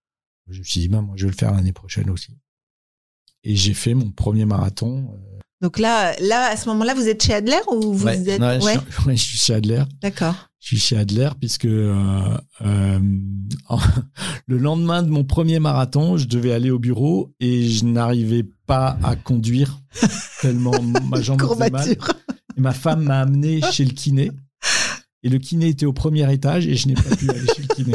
Je me suis dit, ben, moi, je vais le faire l'année prochaine aussi. Et j'ai fait mon premier marathon. euh, Donc là, là, à ce moment-là, vous êtes chez Adler ou vous ouais, êtes ouais, je Ouais, suis- (laughs) ouais, je suis chez Adler. d'accord. Je suis chez Adler puisque euh, euh, (laughs) le lendemain de mon premier marathon, je devais aller au bureau et je n'arrivais pas à conduire (laughs) tellement ma jambe me faisait mal. Et ma femme m'a amené chez le kiné. Et le kiné était au premier étage et je n'ai pas pu aller chez le kiné.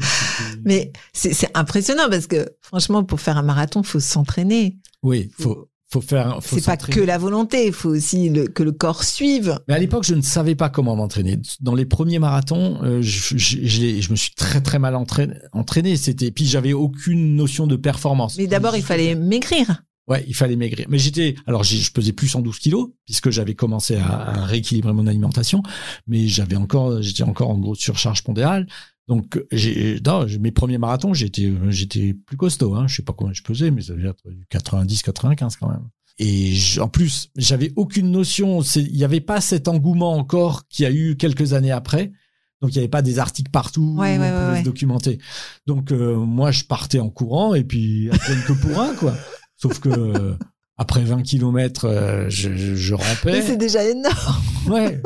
C'était- Mais c'est impressionnant parce que franchement, pour faire un marathon, faut s'entraîner. oui, faut faut faire. C'est pas que la volonté, il faut aussi le- que le corps suive. Mais à l'époque, je ne savais pas comment m'entraîner. Dans les premiers marathons, euh, je, je, je l'ai- je me suis très très mal entraîné. entraîné. C'était puis j'avais aucune notion de performance. Mais d'abord, il fallait maigrir. Ouais, il fallait maigrir. Mais j'étais, alors je pesais plus 112 kilos puisque j'avais commencé à, à rééquilibrer mon alimentation, mais j'avais encore, j'étais encore en grosse surcharge pondérale. Donc j'ai, non, j'ai- mes premiers marathons, j'étais, j'étais plus costaud. Hein. Je sais pas combien je pesais, mais ça devait être du 90, 95 quand même. Et en plus, j'avais aucune notion. Il n'y avait pas cet engouement encore qu'il y a eu quelques années après. Donc il n'y avait pas des articles partout Ouais, où ouais, on pouvait ouais, se documenter. Donc euh, moi, je partais en courant et puis à peine que pour un quoi. Sauf que euh, après 20 kilomètres, je, je, je Mais rampais. C'est déjà énorme. Ouais.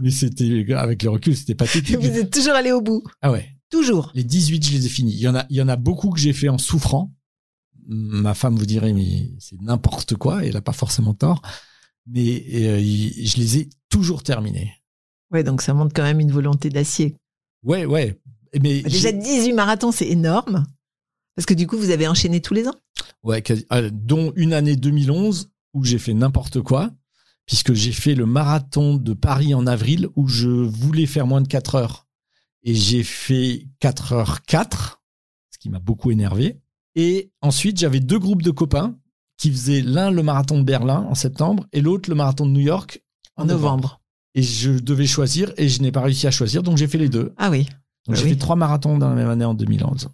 Mais c'était avec le recul, c'était pathétique. (laughs) vous êtes toujours allé au bout. Ah ouais. Toujours. Les 18, je les ai finis. Il y en a, il y en a beaucoup que j'ai fait en souffrant. Ma femme vous dirait, mais c'est n'importe quoi. Et elle a pas forcément tort. Mais euh, je les ai toujours terminés. Ouais, donc ça montre quand même une volonté d'acier. Ouais, ouais. Mais Déjà j'ai- 18 marathons, c'est énorme. Parce que du coup, vous avez enchaîné tous les ans? Ouais, quasi- euh, dont une année 2011 où j'ai fait n'importe quoi, puisque j'ai fait le marathon de Paris en avril où je voulais faire moins de 4 heures. Et j'ai fait 4 heures 4, ce qui m'a beaucoup énervé. Et ensuite, j'avais deux groupes de copains qui faisaient l'un le marathon de Berlin en septembre et l'autre le marathon de New York En novembre. Et je devais choisir et je n'ai pas réussi à choisir, donc j'ai fait les deux. Ah oui. Donc j'ai Oui. fait trois marathons dans la même année en 2011.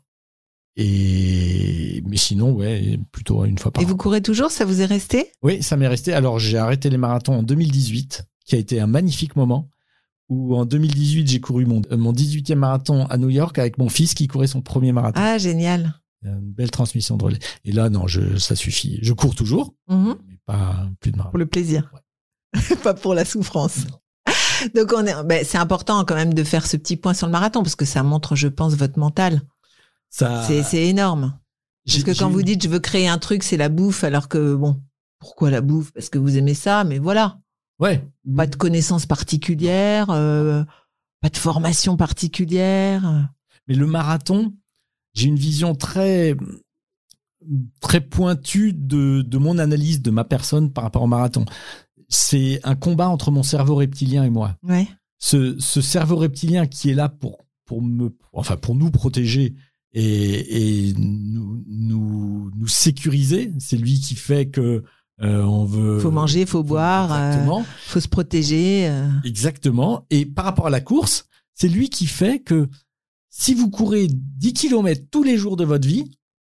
Et mais sinon, ouais, plutôt une fois par Et an. vous courez toujours Ça vous est resté? Oui, ça m'est resté. Alors, j'ai arrêté les marathons en 2018, qui a été un magnifique moment. Où en 2018, j'ai couru mon, euh, mon 18e marathon à New York avec mon fils qui courait son premier marathon. Ah, génial. Une belle transmission de relais. Et là, non, je, ça suffit. Je cours toujours, Mhm. mais pas plus de marathon. Pour le plaisir. (laughs) Pas pour la souffrance. Donc on est, ben, c'est important quand même de faire ce petit point sur le marathon parce que ça montre, je pense, votre mental. Ça, C'est, énorme. Parce que quand vous dites je veux créer un truc, c'est la bouffe, alors que bon, pourquoi la bouffe? Parce que vous aimez ça, mais voilà, ouais, pas de connaissances particulières, euh, pas de formation particulière. Mais le marathon, j'ai une vision très très pointue de, de mon analyse de ma personne par rapport au marathon. C'est un combat entre mon cerveau reptilien et moi. Ouais. Ce, ce cerveau reptilien qui est là pour pour me enfin pour nous protéger et, et nous, nous nous sécuriser, c'est lui qui fait que euh, on veut Faut manger, faut boire, euh, Exactement. faut se protéger. euh. Exactement. Et par rapport à la course, c'est lui qui fait que si vous courez 10 km tous les jours de votre vie,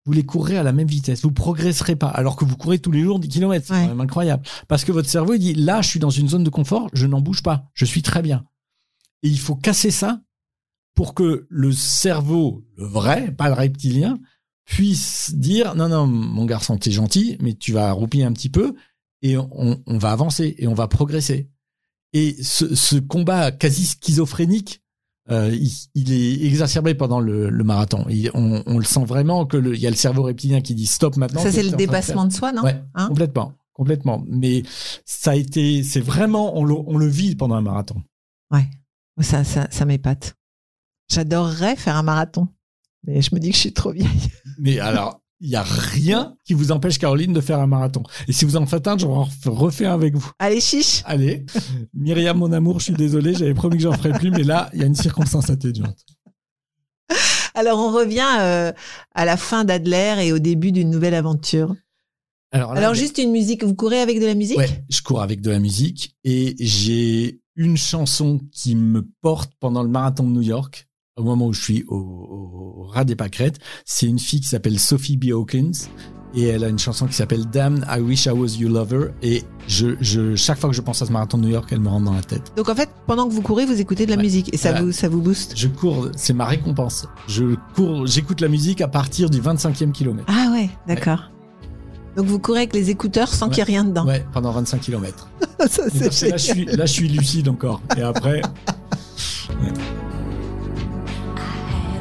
vous les courrez à la même vitesse. Vous progresserez pas. Alors que vous courez tous les jours 10 km. C'est Ouais. quand même incroyable. Parce que votre cerveau, il dit, là, je suis dans une zone de confort, je n'en bouge pas. Je suis très bien. Et il faut casser ça pour que le cerveau, le vrai, pas le reptilien, puisse dire, non, non, mon garçon, t'es gentil, mais tu vas roupiller un petit peu et on, on va avancer et on va progresser. Et ce, ce combat quasi schizophrénique, euh, il, il est exacerbé pendant le, le marathon. Il- on, on le sent vraiment que le- il y a le cerveau reptilien qui dit stop maintenant. ça, c'est le de dépassement de soi, non Ouais, Hein complètement, complètement. Mais ça a été, c'est vraiment, on le, on le vit pendant un marathon. Ça, ça, ça m'épate. J'adorerais faire un marathon, mais je me dis que je suis trop vieille. (laughs) Mais alors, il y a rien qui vous empêche, Caroline, de faire un marathon. Et si vous en faites un, je en refais un avec vous. Allez, chiche. Allez, Myriam, mon amour, je suis désolé, j'avais promis que j'en ferais plus, mais là, il y a une circonstance atténuante. (laughs) Alors, on revient euh, à la fin d'Adler et au début d'une nouvelle aventure. Alors, là, Alors, juste une musique. Vous courez avec de la musique? Ouais, je cours avec de la musique et j'ai une chanson qui me porte pendant le marathon de New York, au moment où je suis au, au ras des pâquerettes. C'est une fille qui s'appelle Sophie B. Hawkins et elle a une chanson qui s'appelle Damn, I Wish I Was Your Lover et je, je, chaque fois que je pense à ce marathon de New York, elle me rentre dans la tête. Donc, en fait, pendant que vous courez, vous écoutez de la Ouais. musique et ça, vous, ça vous booste. Je cours, c'est ma récompense. Je cours, j'écoute la musique à partir du 25e kilomètre. Ah ouais, d'accord. Donc, vous courez avec les écouteurs sans Ouais. qu'il y ait rien dedans. Ouais, pendant 25 kilomètres. (laughs) ça, c'est là, je suis, là, je suis lucide encore. Et après, (laughs)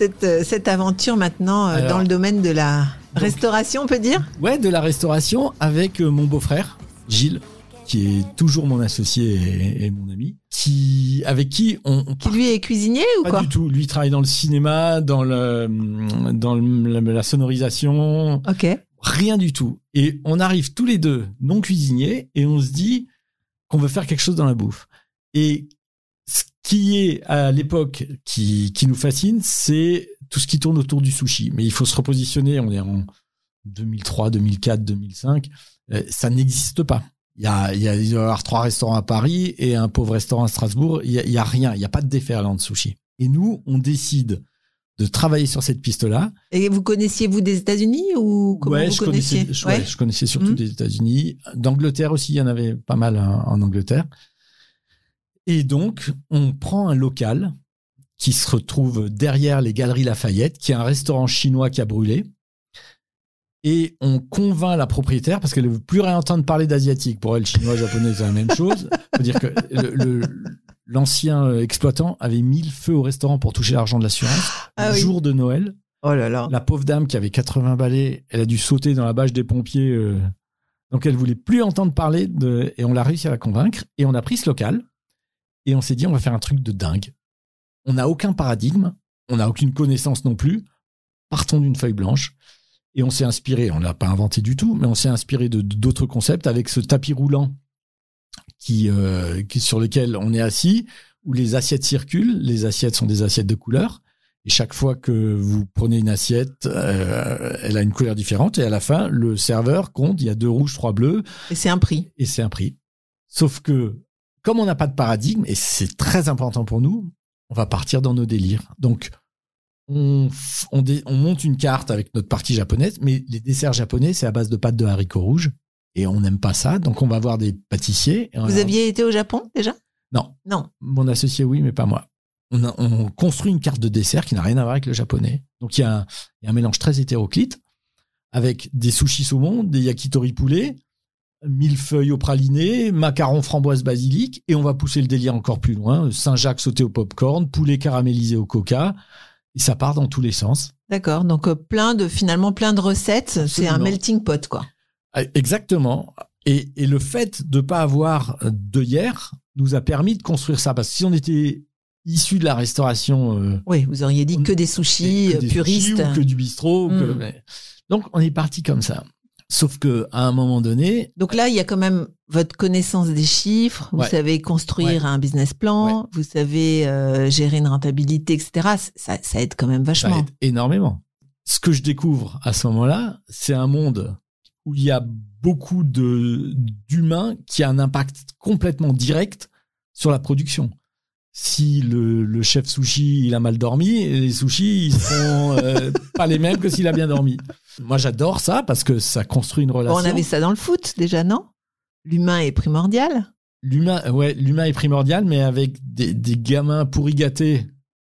cette, euh, cette aventure maintenant euh, Alors- dans le domaine de la restauration, on peut dire? Ouais, de la restauration avec euh, mon beau-frère, Gilles, qui est toujours mon associé et, et mon ami, qui, avec qui on, on Qui lui est cuisinier ou pas quoi? du tout. Lui il travaille dans le cinéma, dans le, dans le- la, la sonorisation, Ok. rien du tout. Et on arrive tous les deux non cuisiniers et on se dit qu'on veut faire quelque chose dans la bouffe. Et ce qui est à l'époque qui, qui nous fascine, c'est tout ce qui tourne autour du sushi. Mais il faut se repositionner. On est en 2003, 2004, 2005. Euh, ça n'existe pas. Il y a, il y a, il y trois restaurants à Paris et un pauvre restaurant à Strasbourg. Il y a, il y a rien. Il n'y a pas de déferlant de sushi. Et nous, on décide de travailler sur cette piste-là. Et vous connaissiez vous des États-Unis ou comment ouais, vous je connaissiez? connaissais, je, Ouais. ouais, je connaissais surtout Mhm. des États-Unis, d'Angleterre aussi. Il y en avait pas mal hein, en Angleterre. Et donc, on prend un local qui se retrouve derrière les Galeries Lafayette, qui est un restaurant chinois qui a brûlé. Et on convainc la propriétaire, parce qu'elle ne veut plus rien entendre parler d'asiatique. Pour elle, chinois, japonais, c'est la même chose. faut dire que le- le- l'ancien exploitant avait mis le feu au restaurant pour toucher l'argent de l'assurance. Ah le oui. jour de Noël, Oh là là. la pauvre dame qui avait 80 balais, elle a dû sauter dans la bâche des pompiers. euh, donc elle voulait plus entendre parler de. Et on l'a réussi à la convaincre. Et on a pris ce local. Et on s'est dit, on va faire un truc de dingue. On n'a aucun paradigme. On n'a aucune connaissance non plus. Partons d'une feuille blanche. Et on s'est inspiré, on l'a pas inventé du tout, mais on s'est inspiré de de- d'autres concepts avec ce tapis roulant qui, euh, qui sur lequel on est assis, où les assiettes circulent. Les assiettes sont des assiettes de couleur. Et chaque fois que vous prenez une assiette, euh, elle a une couleur différente. Et à la fin, le serveur compte, il y a deux rouges, trois bleus, Et c'est un prix. et c'est un prix. Sauf que, comme on n'a pas de paradigme, et c'est très important pour nous, on va partir dans nos délires. Donc, on, f- on, dé- on monte une carte avec notre partie japonaise, mais les desserts japonais, c'est à base de pâte de haricots rouges. Et on n'aime pas ça. Donc, on va voir des pâtissiers. Vous aviez été au Japon déjà? Non. Non. Mon associé, oui, mais pas moi. On, a- on construit une carte de dessert qui n'a rien à voir avec le japonais. Donc il y, a un, il y a un mélange très hétéroclite avec des sushis saumon, des yakitori poulet, millefeuilles au praliné, macarons framboise basilic, et on va pousser le délire encore plus loin. Saint-Jacques sauté au popcorn, poulet caramélisé au coca, et ça part dans tous les sens. D'accord. Donc euh, plein de finalement plein de recettes. C'est un melting pot quoi. Ah, Exactement. Et, et le fait de pas avoir de hier nous a permis de construire ça. Parce que si on était issu de la restauration euh, Oui, vous auriez dit que des sushis que euh, des puristes. sushis ou que du bistrot. que- Mm. mais- Donc on est parti comme ça. Sauf que à un moment donné, Donc là, il y a quand même votre connaissance des chiffres. Vous Ouais. savez construire Ouais. un business plan. Vous savez euh, gérer une rentabilité, etc. Ça, ça aide quand même ça vachement. aide énormément. Ce que je découvre à ce moment-là, c'est un monde où il y a beaucoup de d'humains qui a un impact complètement direct sur la production. Si le, le chef sushi il a mal dormi, les sushis ils seront euh, (laughs) pas les mêmes que s'il a bien dormi. Moi j'adore ça parce que ça construit une Bon, relation. on avait ça dans le foot déjà, non? L'humain est primordial. L'humain, ouais, l'humain est primordial, mais avec des, des gamins pourri gâtés,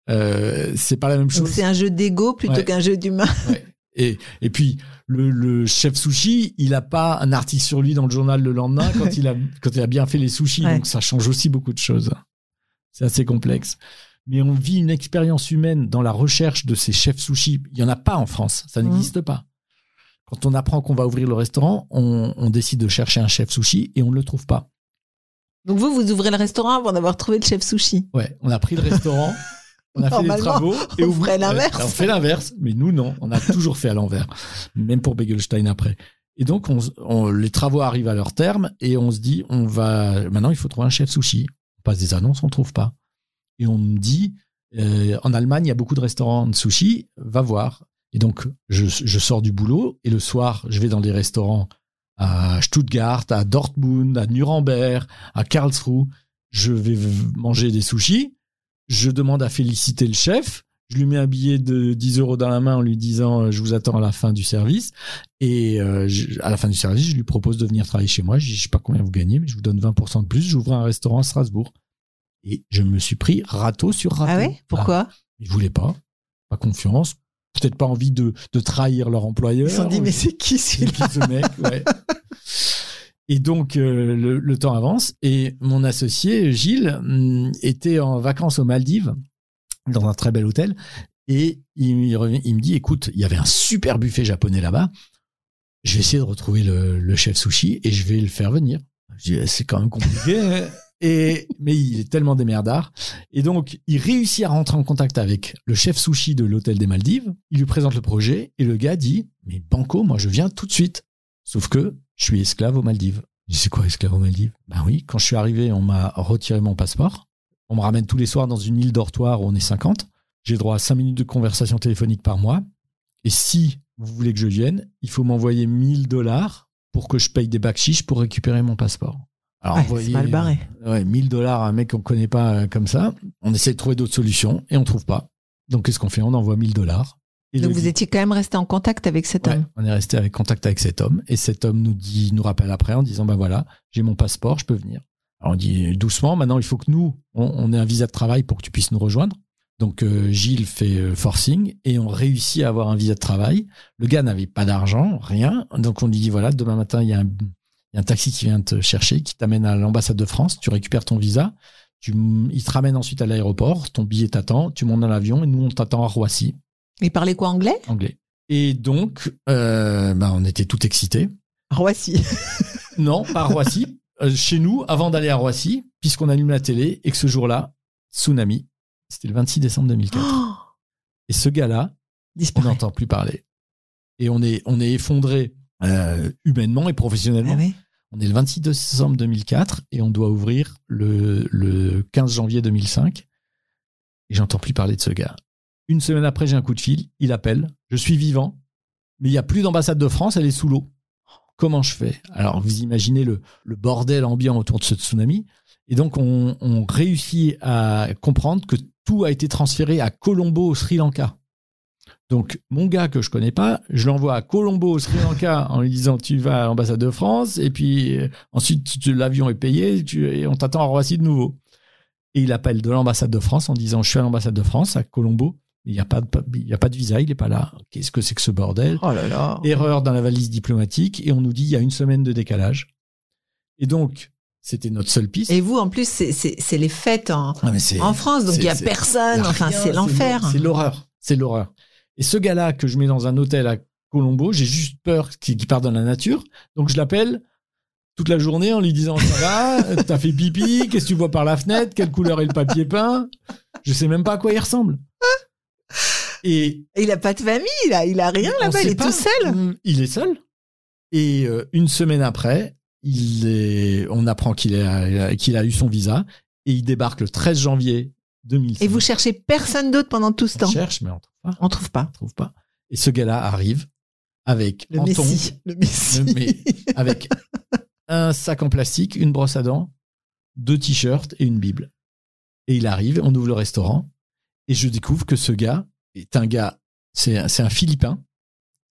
euh, c'est pas la même chose. c'est un jeu d'ego plutôt Ouais. qu'un jeu d'humain. (laughs) Ouais. Et, et puis le, le chef sushi, il a pas un article sur lui dans le journal le lendemain quand (laughs) il a quand il a bien fait les sushis, Ouais. donc ça change aussi beaucoup de choses. C'est assez complexe. Mais on vit une expérience humaine dans la recherche de ces chefs sushis. Il y en a pas en France, ça Mhm. n'existe pas. Quand on apprend qu'on va ouvrir le restaurant, on, on décide de chercher un chef sushi et on ne le trouve pas. Donc vous, vous ouvrez le restaurant avant d'avoir trouvé le chef sushi. Ouais, on a pris le restaurant, on a fait les travaux et on ferait l'inverse. On fait l'inverse, mais nous non, on a toujours fait à l'envers, même pour Begelstein après. Et donc on, on- les travaux arrivent à leur terme et on se dit on va maintenant il faut trouver un chef sushi. On passe des annonces, on trouve pas. Et on me dit euh, en Allemagne il y a beaucoup de restaurants de sushi, va voir. Et donc je, je sors du boulot et le soir je vais dans des restaurants à Stuttgart, à Dortmund, à Nuremberg, à Karlsruhe. Je vais manger des sushis. Je demande à féliciter le chef. Je lui mets un billet de 10 euros dans la main en lui disant euh, je vous attends à la fin du service. Et euh, je- à la fin du service, je lui propose de venir travailler chez moi. Je je sais pas combien vous gagnez, mais je vous donne 20% de plus. J'ouvre un restaurant à Strasbourg. Et je me suis pris râteau sur râteau. Ah ouais? Pourquoi? Ils voulaient pas. Pas confiance. Peut-être pas envie de, de trahir leur employeur. Ils se sont dit mais c'est qui C'est celui-là qui ce mec ouais. (laughs) Et donc euh, le, le temps avance et mon associé Gilles hum, était en vacances aux Maldives dans un très bel hôtel et il, me revient- il me dit écoute il y avait un super buffet japonais là-bas je vais essayer de retrouver le, le chef sushi et je vais le faire venir je dis c'est quand même compliqué hein. Mais il est tellement démerdard et donc il réussit à rentrer en contact avec le chef sushi de l'hôtel des Maldives il lui présente le projet et le gars dit mais banco moi je viens tout de suite Sauf que je suis esclave aux Maldives. Je c'est quoi esclave aux Maldives? Ben oui, quand je suis arrivé, on m'a retiré mon passeport. On me ramène tous les soirs dans une île dortoir où on est 50. J'ai droit à 5 minutes de conversation téléphonique par mois. Et si vous voulez que je vienne, il faut m'envoyer 1000 dollars pour que je paye des bacs pour récupérer mon passeport. Alors, Ouais, c'est envoyer, mal barré. Ouais, 1000 dollars à un mec qu'on connaît pas euh, comme ça. On essaie de trouver d'autres solutions et on trouve pas. Donc, qu'est-ce qu'on fait? On envoie 1000 dollars. Donc vous étiez quand même resté en contact avec cet Ouais, homme. on est resté avec contact avec cet homme et cet homme nous dit, nous rappelle après en disant ben voilà, j'ai mon passeport, je peux venir. Alors on dit doucement, maintenant il faut que nous, on, on ait un visa de travail pour que tu puisses nous rejoindre. Donc euh, Gilles fait euh, forcing et on réussit à avoir un visa de travail. Le gars n'avait pas d'argent, rien. Donc on lui dit voilà, demain matin il y a un, y a un taxi qui vient te chercher, qui t'amène à l'ambassade de France, tu récupères ton visa, tu, il te ramène ensuite à l'aéroport, ton billet t'attend, tu montes dans l'avion et nous on t'attend à Roissy, Il parlait quoi anglais? Anglais. Et donc, euh, ben, on était tout excités. Roissy. (laughs) Non, pas à Roissy. Euh, chez nous, avant d'aller à Roissy, puisqu'on allume la télé et que ce jour-là, tsunami, c'était le 26 décembre 2004. Oh, (gasps) Et ce gars-là, on n'entend plus parler. Et on est, on est effondré euh, humainement et professionnellement. Ah ouais? On est le 26 décembre 2004 et on doit ouvrir le, le 15 janvier 2005. Et j'entends plus parler de ce gars. Une semaine après, j'ai un coup de fil. Il appelle. Je suis vivant, mais il n'y a plus d'ambassade de France. Elle est sous l'eau. Comment je fais? Alors, vous imaginez le, bordel ambiant autour de ce tsunami. Et donc, on, on réussit à comprendre que tout a été transféré à Colombo, au Sri Lanka. Donc, mon gars que je connais pas, je l'envoie à Colombo, au Sri Lanka, en lui disant tu vas à l'ambassade de France, et puis euh, ensuite tu- l'avion est payé, tu- et on t'attend à Roissy de nouveau. Et il appelle de l'ambassade de France en disant je suis à l'ambassade de France, à Colombo, il n'y a, pas de- il y a pas de visa, il n'est pas là. Qu'est-ce que c'est que ce bordel? Oh là là. Erreur dans la valise diplomatique, et on nous dit il y a une semaine de décalage. Et donc, c'était notre seule piste. Et vous, en plus, c'est- les fêtes en, Ah, en France, donc il y a personne. y a Enfin, c'est l'enfer. C'est l'horreur. C'est l'horreur. Et ce gars-là que je mets dans un hôtel à Colombo, j'ai juste peur qu'il parte dans la nature. Donc je l'appelle toute la journée en lui disant ça va, (laughs) t'as fait pipi, qu'est-ce que tu vois par la fenêtre, quelle couleur est le papier peint? Je sais même pas à quoi il ressemble. Et Et il a pas de famille, là. Il a rien là-bas. Il est pas. tout seul. Mm, Il est seul. Et euh, une semaine après, il est, on apprend qu'il a, qu'il a eu son visa et il débarque le 13 janvier 2005. Et vous cherchez personne d'autre pendant tout ce On temps. cherche, mais on trouve pas. On trouve pas. On trouve pas. Et ce gars-là arrive avec Le en tongs, Messie. Le Messie. le- mais avec (laughs) un sac en plastique, une brosse à dents, deux t-shirts et une bible. Et il arrive, on ouvre le restaurant et je découvre que ce gars est un gars, c'est un, c'est un Philippin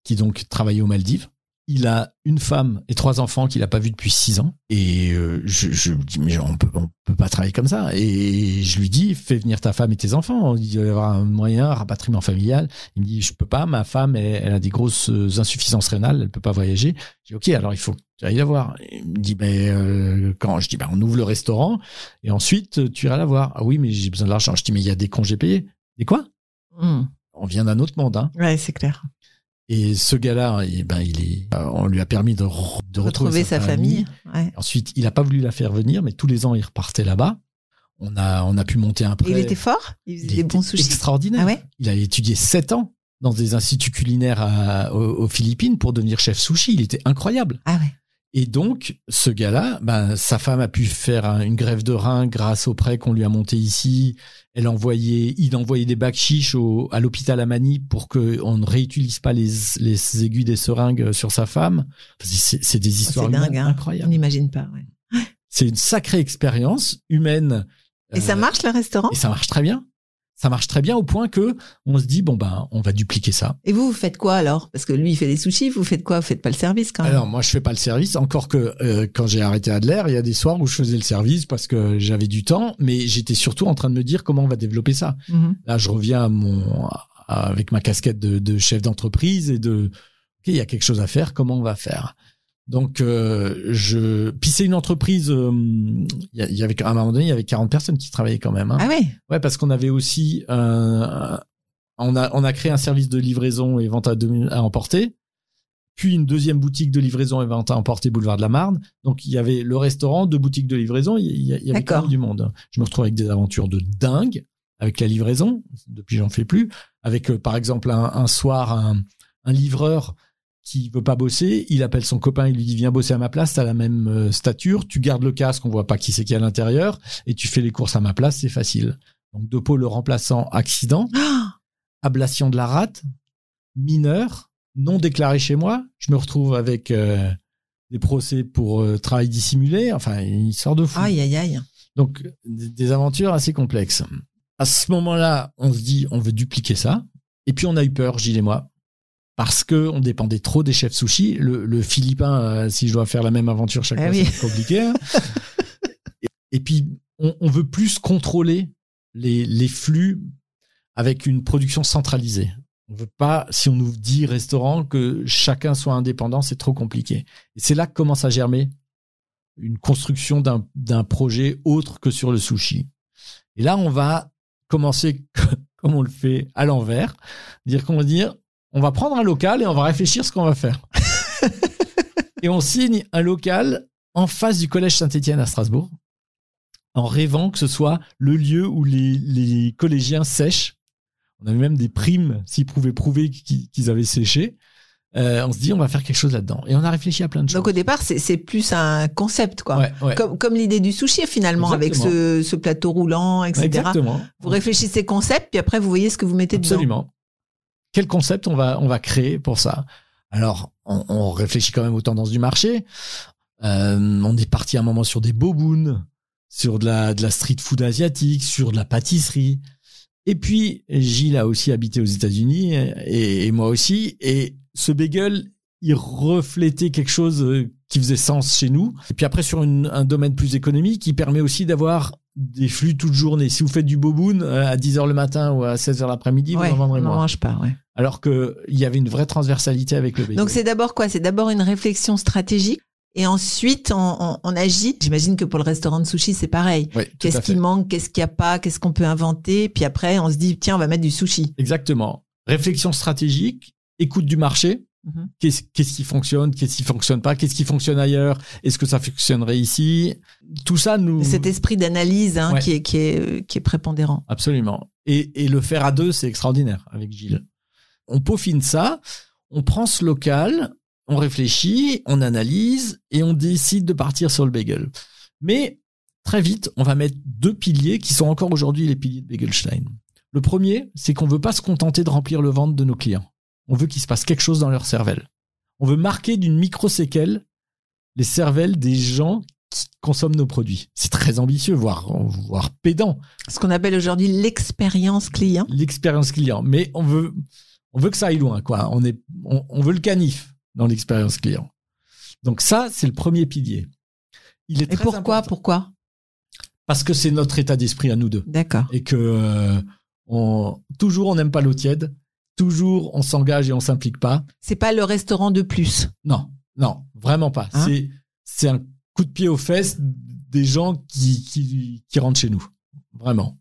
qui donc travaillait aux Maldives. Il a une femme et trois enfants qu'il n'a pas vus depuis six ans. Et euh, je, je me dis, mais on peut, on peut pas travailler comme ça. Et je lui dis, fais venir ta femme et tes enfants. Il doit y avoir un moyen, un rapatriement familial. Il me dit, je peux pas, ma femme, elle, elle a des grosses euh, insuffisances rénales, elle peut pas voyager. Je dis, ok, alors il faut que tu ailles la voir. Il me dit, mais euh, quand Je dis, ben, on ouvre le restaurant et ensuite tu iras la voir. Ah oui, mais j'ai besoin de l'argent. Je dis, mais il y a des congés payés. Des quoi? Hmm. On vient d'un autre monde, hein. Ouais, c'est clair. Et ce gars-là, eh ben, il est, euh, on lui a permis de, re- de retrouver, Retrouver sa famille. Ouais. Ensuite, il a pas voulu la faire venir, mais tous les ans, il repartait là-bas. On a, on a pu monter un prêt. Il était fort? Il faisait Il des bons sushis. extraordinaire. Ah ouais? Il a étudié sept ans dans des instituts culinaires à- aux, aux Philippines pour devenir chef sushi. Il était incroyable. Ah ouais. Et donc, ce gars-là, ben, sa femme a pu faire un- une grève de rein grâce au prêt qu'on lui a monté ici. Elle envoyait, il envoyait des bacs chiches au, à l'hôpital à Manille pour qu'on ne réutilise pas les, les aiguilles des seringues sur sa femme. C'est des histoires Oh, C'est dingue, hein. On incroyables. n'imagine pas. ouais. C'est une sacrée expérience humaine. Et ça Euh, marche le restaurant? Et ça marche très bien. Ça marche très bien au point que on se dit bon ben on va dupliquer ça. Et vous, vous faites quoi alors? Parce que lui, il fait des sushis, vous faites quoi? Vous faites pas le service quand même Alors moi je fais pas le service, encore que euh, quand j'ai arrêté Adler, il y a des soirs où je faisais le service parce que j'avais du temps, mais j'étais surtout en train de me dire comment on va développer ça. Mhm. Là je reviens à mon à- avec ma casquette de, de chef d'entreprise et de ok il y a quelque chose à faire, comment on va faire? Donc euh, je puis c'est une entreprise, euh, il y, y avait à un moment donné il y avait 40 personnes qui travaillaient quand même. hein. Ah ouais Ouais, parce qu'on avait aussi un, on a on a créé un service de livraison et vente à, emporter, puis une deuxième boutique de livraison et vente à emporter boulevard de la Marne. Donc il y avait le restaurant, deux boutiques de livraison, il y, avait quand même du monde. Je me retrouve avec des aventures de dingue avec la livraison. Depuis j'en fais plus. Avec euh, par exemple un, un soir un, un livreur qui veut pas bosser, il appelle son copain, il lui dit viens bosser à ma place, t'as la même euh, stature, tu gardes le casque, on voit pas qui c'est qui est à l'intérieur, et tu fais les courses à ma place, c'est facile. Donc de le remplaçant accident, (gasps) ablation de la rate, mineur, non déclaré chez moi, je me retrouve avec euh, des procès pour euh, travail dissimulé, enfin une histoire de fou. Aïe, aïe, aïe. Donc des aventures assez complexes. à ce moment-là, on se dit, on veut dupliquer ça. Et puis on a eu peur, Gilles et moi, parce que on dépendait trop des chefs sushi. Le, le Philippin, euh, si je dois faire la même aventure chaque fois, oui. c'est compliqué. hein. (laughs) et, et puis on, on veut plus contrôler les, les flux avec une production centralisée. On veut pas, si on nous dit restaurant, que chacun soit indépendant, c'est trop compliqué. Et c'est là que commence à germer une construction d'un d'un projet autre que sur le sushi. Et là, on va commencer (laughs) comme on le fait à l'envers, dire qu'on va dire, on va prendre un local et on va réfléchir ce qu'on va faire. (laughs) et on signe un local en face du collège Saint-Étienne à Strasbourg, en rêvant que ce soit le lieu où les, les collégiens sèchent. On avait même des primes s'ils pouvaient prouver qu'ils avaient séché. Euh, on se dit, on va faire quelque chose là-dedans. Et on a réfléchi à plein de choses. Donc au départ, c'est plus un concept, quoi. Ouais, ouais. Comme, comme l'idée du sushi finalement, avec ce plateau roulant, etc. Exactement. Vous réfléchissez concept, puis après vous voyez ce que vous mettez dedans. Absolument. Quel concept on va, on va créer pour ça? Alors, on, on réfléchit quand même aux tendances du marché. Euh, on est parti à un moment sur des bobounes, sur de la, de la street food asiatique, sur de la pâtisserie. Et puis, Gilles a aussi habité aux États-Unis et, et moi aussi. Et ce bagel, il reflétait quelque chose euh, qui faisait sens chez nous. Et puis après, sur une- un domaine plus économique, qui permet aussi d'avoir des flux toute journée. Si vous faites du boboon euh, à 10h le matin ou à 16h l'après-midi, Ouais, vous en vendrez on n'en moins. mange pas, ouais. Alors qu'il y avait une vraie transversalité avec le bagel. Donc c'est d'abord quoi? C'est d'abord une réflexion stratégique et ensuite on, on- on agit. J'imagine que pour le restaurant de sushi c'est pareil. Oui, Qu'est-ce qui manque? Qu'est-ce qu'il n'y a pas? Qu'est-ce qu'on peut inventer? Puis après on se dit tiens on va mettre du sushi. Exactement. Réflexion stratégique, écoute du marché. Mhm. Qu'est-ce qui fonctionne? Qu'est-ce qui fonctionne pas? Qu'est-ce qui fonctionne ailleurs? Est-ce que ça fonctionnerait ici? Tout ça nous... Cet esprit d'analyse hein, Ouais. qui, est, qui, est, qui est prépondérant. Absolument. Et, et le faire à deux, c'est extraordinaire avec Gilles. On peaufine ça, on prend ce local, on réfléchit, on analyse et on décide de partir sur le bagel. Mais très vite, on va mettre deux piliers qui sont encore aujourd'hui les piliers de Bagelstein. Le premier, c'est qu'on veut pas se contenter de remplir le ventre de nos clients. On veut qu'il se passe quelque chose dans leur cervelle. On veut marquer d'une micro-séquelle les cervelles des gens qui consomment nos produits. C'est très ambitieux, voire, voire pédant Ce qu'on appelle aujourd'hui l'expérience client. l'expérience client. Mais on veut, on veut que ça aille loin, quoi. On est, on, on veut le canif dans l'expérience client. Donc ça, c'est le premier pilier. Il est Et très pourquoi important Pourquoi? Parce que c'est notre état d'esprit à nous deux. D'accord. Et que euh, on, toujours on n'aime pas l'eau tiède. Toujours on s'engage et on s'implique pas. C'est pas le restaurant de plus. Non, non, vraiment pas. Hein? C'est, c'est un coup de pied aux fesses des gens qui, qui, qui rentrent chez nous. Vraiment.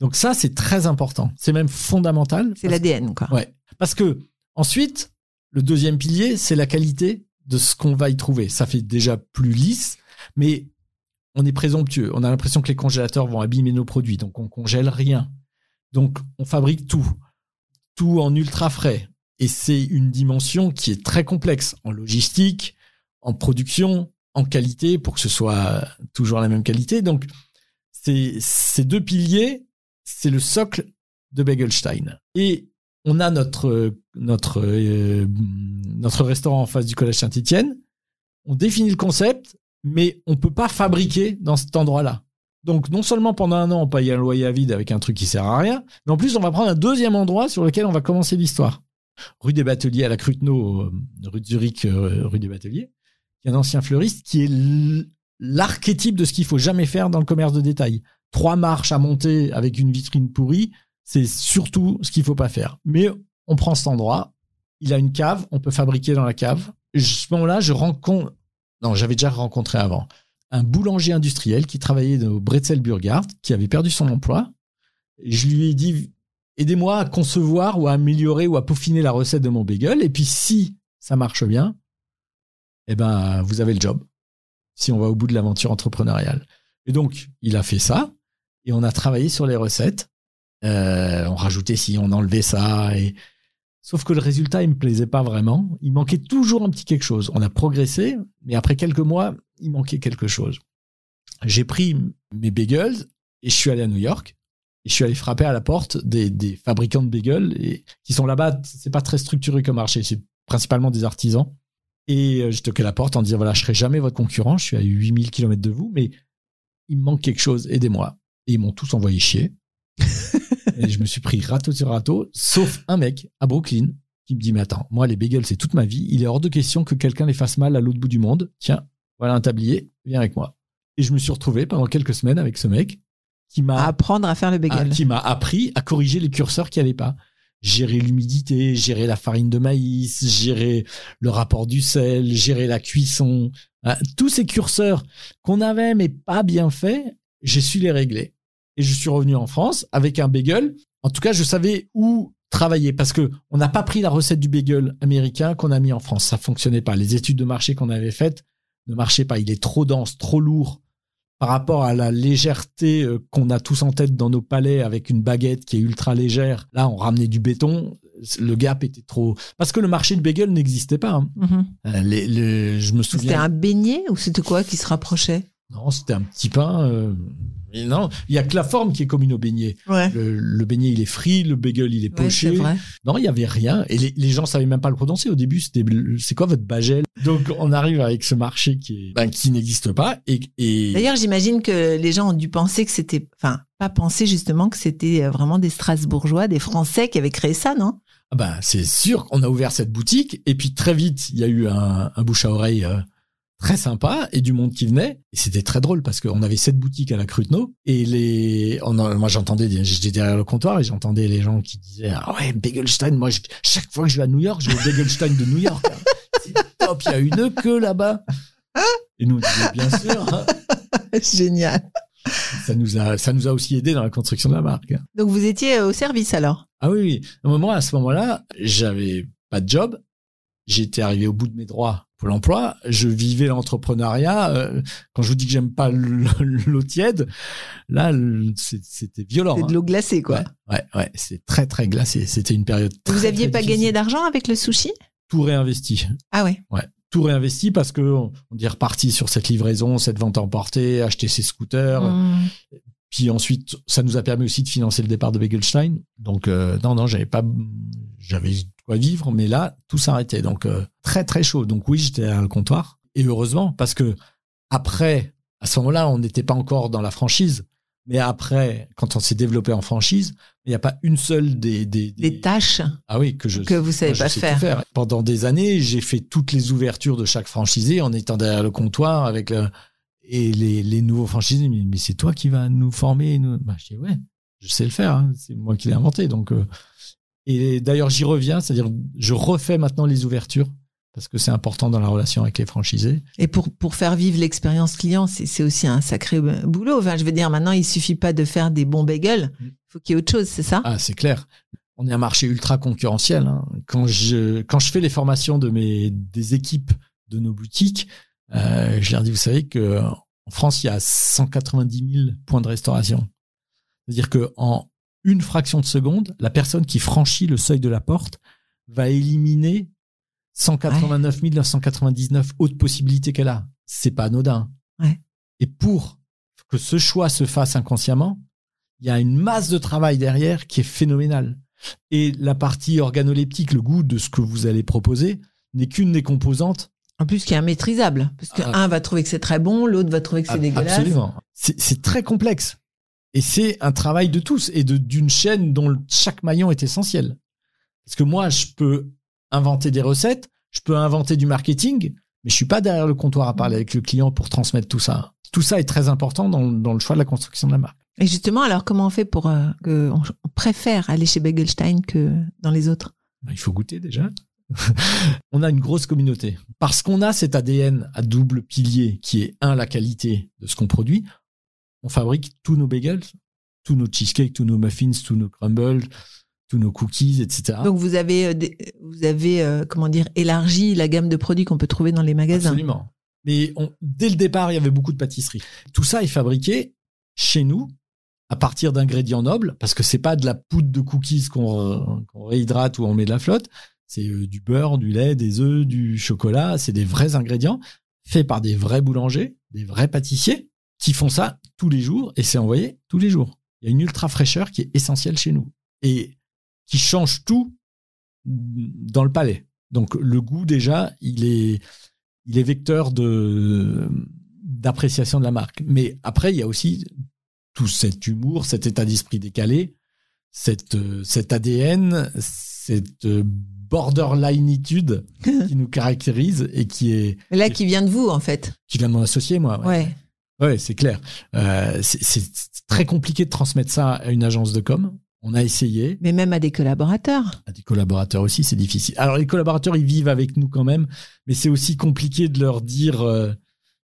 Donc ça, c'est très important. C'est même fondamental. C'est l'ADN quoi. Ouais. Parce que ensuite, le deuxième pilier, c'est la qualité de ce qu'on va y trouver. Ça fait déjà plus lisse, mais on est présomptueux. On a l'impression que les congélateurs vont abîmer nos produits, donc on congèle rien. Donc on fabrique tout, tout en ultra frais. Et c'est une dimension qui est très complexe en logistique, en production, en qualité, pour que ce soit toujours la même qualité. Donc c'est ces deux piliers, c'est le socle de Begelstein. Et on a notre notre euh, notre restaurant en face du collège Saint-Étienne. On définit le concept, mais on peut pas fabriquer dans cet endroit-là. Donc non seulement pendant un an on paye un loyer à vide avec un truc qui sert à rien, mais en plus on va prendre un deuxième endroit sur lequel on va commencer l'histoire. Rue des Bateliers à la Cruteno, euh, rue de Zurich, euh, rue des Bateliers, qui est un ancien fleuriste qui est l'archétype de ce qu'il faut jamais faire dans le commerce de détail. Trois marches à monter avec une vitrine pourrie, c'est surtout ce qu'il faut pas faire. Mais on prend cet endroit, il a une cave, on peut fabriquer dans la cave. À ce moment-là, je rencontre, non, j'avais déjà rencontré avant, un boulanger industriel qui travaillait au Bretzel Burgard, qui avait perdu son emploi. Je lui ai dit, aidez-moi à concevoir ou à améliorer ou à peaufiner la recette de mon bagel. Et puis, si ça marche bien, eh ben, vous avez le job. Si on va au bout de l'aventure entrepreneuriale. Et donc, il a fait ça. Et on a travaillé sur les recettes. Euh, on rajoutait si on enlevait ça. Sauf que le résultat, il me plaisait pas vraiment. Il manquait toujours un petit quelque chose. On a progressé, mais après quelques mois, il manquait quelque chose. J'ai pris mes bagels et je suis allé à New York. Et je suis allé frapper à la porte des, fabricants de bagels qui sont là-bas. C'est pas très structuré comme marché. C'est principalement des artisans. Et euh, j'ai toqué à la porte en disant voilà, je serai jamais votre concurrent. Je suis à 8000 km de vous, mais il me manque quelque chose. Aidez-moi. Et ils m'ont tous envoyé chier. (laughs) et je me suis pris râteau sur râteau, sauf un mec à Brooklyn qui me dit, mais attends, moi, les bagels, c'est toute ma vie. Il est hors de question que quelqu'un les fasse mal à l'autre bout du monde. Tiens, voilà un tablier, viens avec moi. Et je me suis retrouvé pendant quelques semaines avec ce mec qui m'a apprendre à faire le ah, qui m'a appris à corriger les curseurs qui allaient pas. Gérer l'humidité, gérer la farine de maïs, gérer le rapport du sel, gérer la cuisson. Ah, Tous ces curseurs qu'on avait mais pas bien faits, j'ai su les régler. Et je suis revenu en France avec un bagel. En tout cas, je savais où travailler parce que on n'a pas pris la recette du bagel américain qu'on a mis en France. Ça fonctionnait pas. Les études de marché qu'on avait faites ne marchaient pas. Il est trop dense, trop lourd par rapport à la légèreté euh, qu'on a tous en tête dans nos palais avec une baguette qui est ultra légère. Là, on ramenait du béton. Le gap était trop. Parce que le marché du bagel n'existait pas. hein. Mhm. Euh, les- les- je me C'était souviens. un beignet ou c'était quoi qui se rapprochait? Non, c'était un petit pain. euh, mais non, il y a que la forme qui est commune au beignet. Ouais. Le, le beignet, il est frit, le bagel, il est Ouais, poché. vrai. non, il y avait rien. Et les, les gens savaient même pas le prononcer. Au début, c'était c'est quoi votre bagel? Donc, on arrive avec ce marché qui est, ben, qui n'existe pas. Et, et D'ailleurs, j'imagine que les gens ont dû penser que c'était, enfin, pas penser justement que c'était euh, vraiment des Strasbourgeois, des Français qui avaient créé ça, non? Ah ben, c'est sûr qu'on a ouvert cette boutique et puis très vite, il y a eu un, un bouche à oreille euh, très sympa et du monde qui venait. Et c'était très drôle parce qu'on avait cette boutique à la Cruteno et les, on moi j'entendais, j'étais derrière le comptoir et j'entendais les gens qui disaient ah ouais Begelstein, moi je- chaque fois que je vais à New York, je vais au Begelstein de New York. hein. C'est top, il y a une queue là-bas. Et nous on disait bien sûr. hein. (laughs) Génial. Ça nous a, ça nous a aussi aidé dans la construction de la marque. Donc vous étiez euh, au service alors? Ah oui, oui. Moi, à ce moment-là, j'avais pas de job. J'étais arrivé au bout de mes droits pour l'emploi. Je vivais l'entrepreneuriat. Euh, Quand je vous dis que j'aime pas l'eau tiède, là, c'était violent. C'est de hein. l'eau glacée, quoi. Ouais, ouais, ouais. C'est très, très glacé. C'était une période. Vous très, aviez très pas difficile. gagné d'argent avec le sushi? Tout réinvesti. Ah ouais. Tout réinvesti parce que on est reparti sur cette livraison, cette vente à emporter, acheter ses scooters. Mmh. Puis ensuite, ça nous a permis aussi de financer le départ de Begelstein. Donc euh, non, non, j'avais pas, j'avais de quoi vivre, mais là, tout s'arrêtait. Donc euh, très très chaud. Donc oui, j'étais à le comptoir et heureusement parce que après, à ce moment-là, on n'était pas encore dans la franchise, mais après, quand on s'est développé en franchise, il n'y a pas une seule des des, des- Des tâches ah oui que je que vous savez pas sais faire. Pendant des années, j'ai fait toutes les ouvertures de chaque franchisé en étant derrière le comptoir avec le et les, les nouveaux franchisés. ils me disent, Mais c'est toi qui vas nous former. Nous. Bah, je dis ouais, je sais le faire. hein. C'est moi qui l'ai inventé. Donc euh, et d'ailleurs j'y reviens, c'est-à-dire je refais maintenant les ouvertures parce que c'est important dans la relation avec les franchisés. Et pour, pour faire vivre l'expérience client, c'est aussi un sacré euh, boulot. Enfin, je veux dire, maintenant, il suffit pas de faire des bons bagels. Mm. Il faut qu'il y ait autre chose, c'est ça? Ah, c'est clair. On est un marché ultra concurrentiel. hein. Quand je quand je fais les formations de mes des équipes de nos boutiques, euh, je leur dis vous savez que en France il y a 190 000 points de restauration. C'est-à-dire que en une fraction de seconde, la personne qui franchit le seuil de la porte va éliminer 189 999 autres possibilités qu'elle a. C'est pas anodin. Ouais. Et pour que ce choix se fasse inconsciemment, il y a une masse de travail derrière qui est phénoménale. Et la partie organoleptique, le goût de ce que vous allez proposer, n'est qu'une des composantes. En plus, qui est immaîtrisable. Parce que Ah. un va trouver que c'est très bon, l'autre va trouver que c'est dégueulasse. Absolument. C'est très complexe. Et c'est un travail de tous et d'une chaîne dont chaque maillon est essentiel. Parce que moi, je peux inventer des recettes, je peux inventer du marketing, mais je suis pas derrière le comptoir à parler avec le client pour transmettre tout ça. Tout ça est très important dans, dans le choix de la construction de la marque. Et justement, alors, comment on fait pour euh, on préfère aller chez Begelstein que dans les autres? Ben, Il faut goûter déjà. (laughs) on a une grosse communauté. Parce qu'on a cet ADN à double pilier qui est, un, la qualité de ce qu'on produit. On fabrique tous nos bagels, tous nos cheesecakes, tous nos muffins, tous nos crumbles, tous nos cookies, etc. Donc, vous avez, euh, vous avez euh, comment dire, élargi la gamme de produits qu'on peut trouver dans les magasins. Absolument. Mais on- dès le départ, il y avait beaucoup de pâtisseries. Tout ça est fabriqué chez nous à partir d'ingrédients nobles, parce que c'est pas de la poudre de cookies qu'on qu'on réhydrate ou on met de la flotte. C'est euh, du beurre, du lait, des œufs, du chocolat. C'est des vrais ingrédients faits par des vrais boulangers, des vrais pâtissiers qui font ça tous les jours et c'est envoyé tous les jours. Il y a une ultra fraîcheur qui est essentielle chez nous et qui change tout dans le palais. Donc le goût déjà, il est il est vecteur de d'appréciation de la marque. Mais après, il y a aussi tout cet humour, cet état d'esprit décalé, cette, cet ADN, cette borderlineitude (laughs) qui nous caractérise et qui est Là, qui vient de vous, en fait. qui vient de mon associé, moi. Ouais, Ouais. Ouais, c'est clair. Euh, c'est- très compliqué de transmettre ça à une agence de com. On a essayé. Mais même à des collaborateurs. À des collaborateurs aussi, c'est difficile. Alors les collaborateurs, ils vivent avec nous quand même, mais c'est aussi compliqué de leur dire, euh,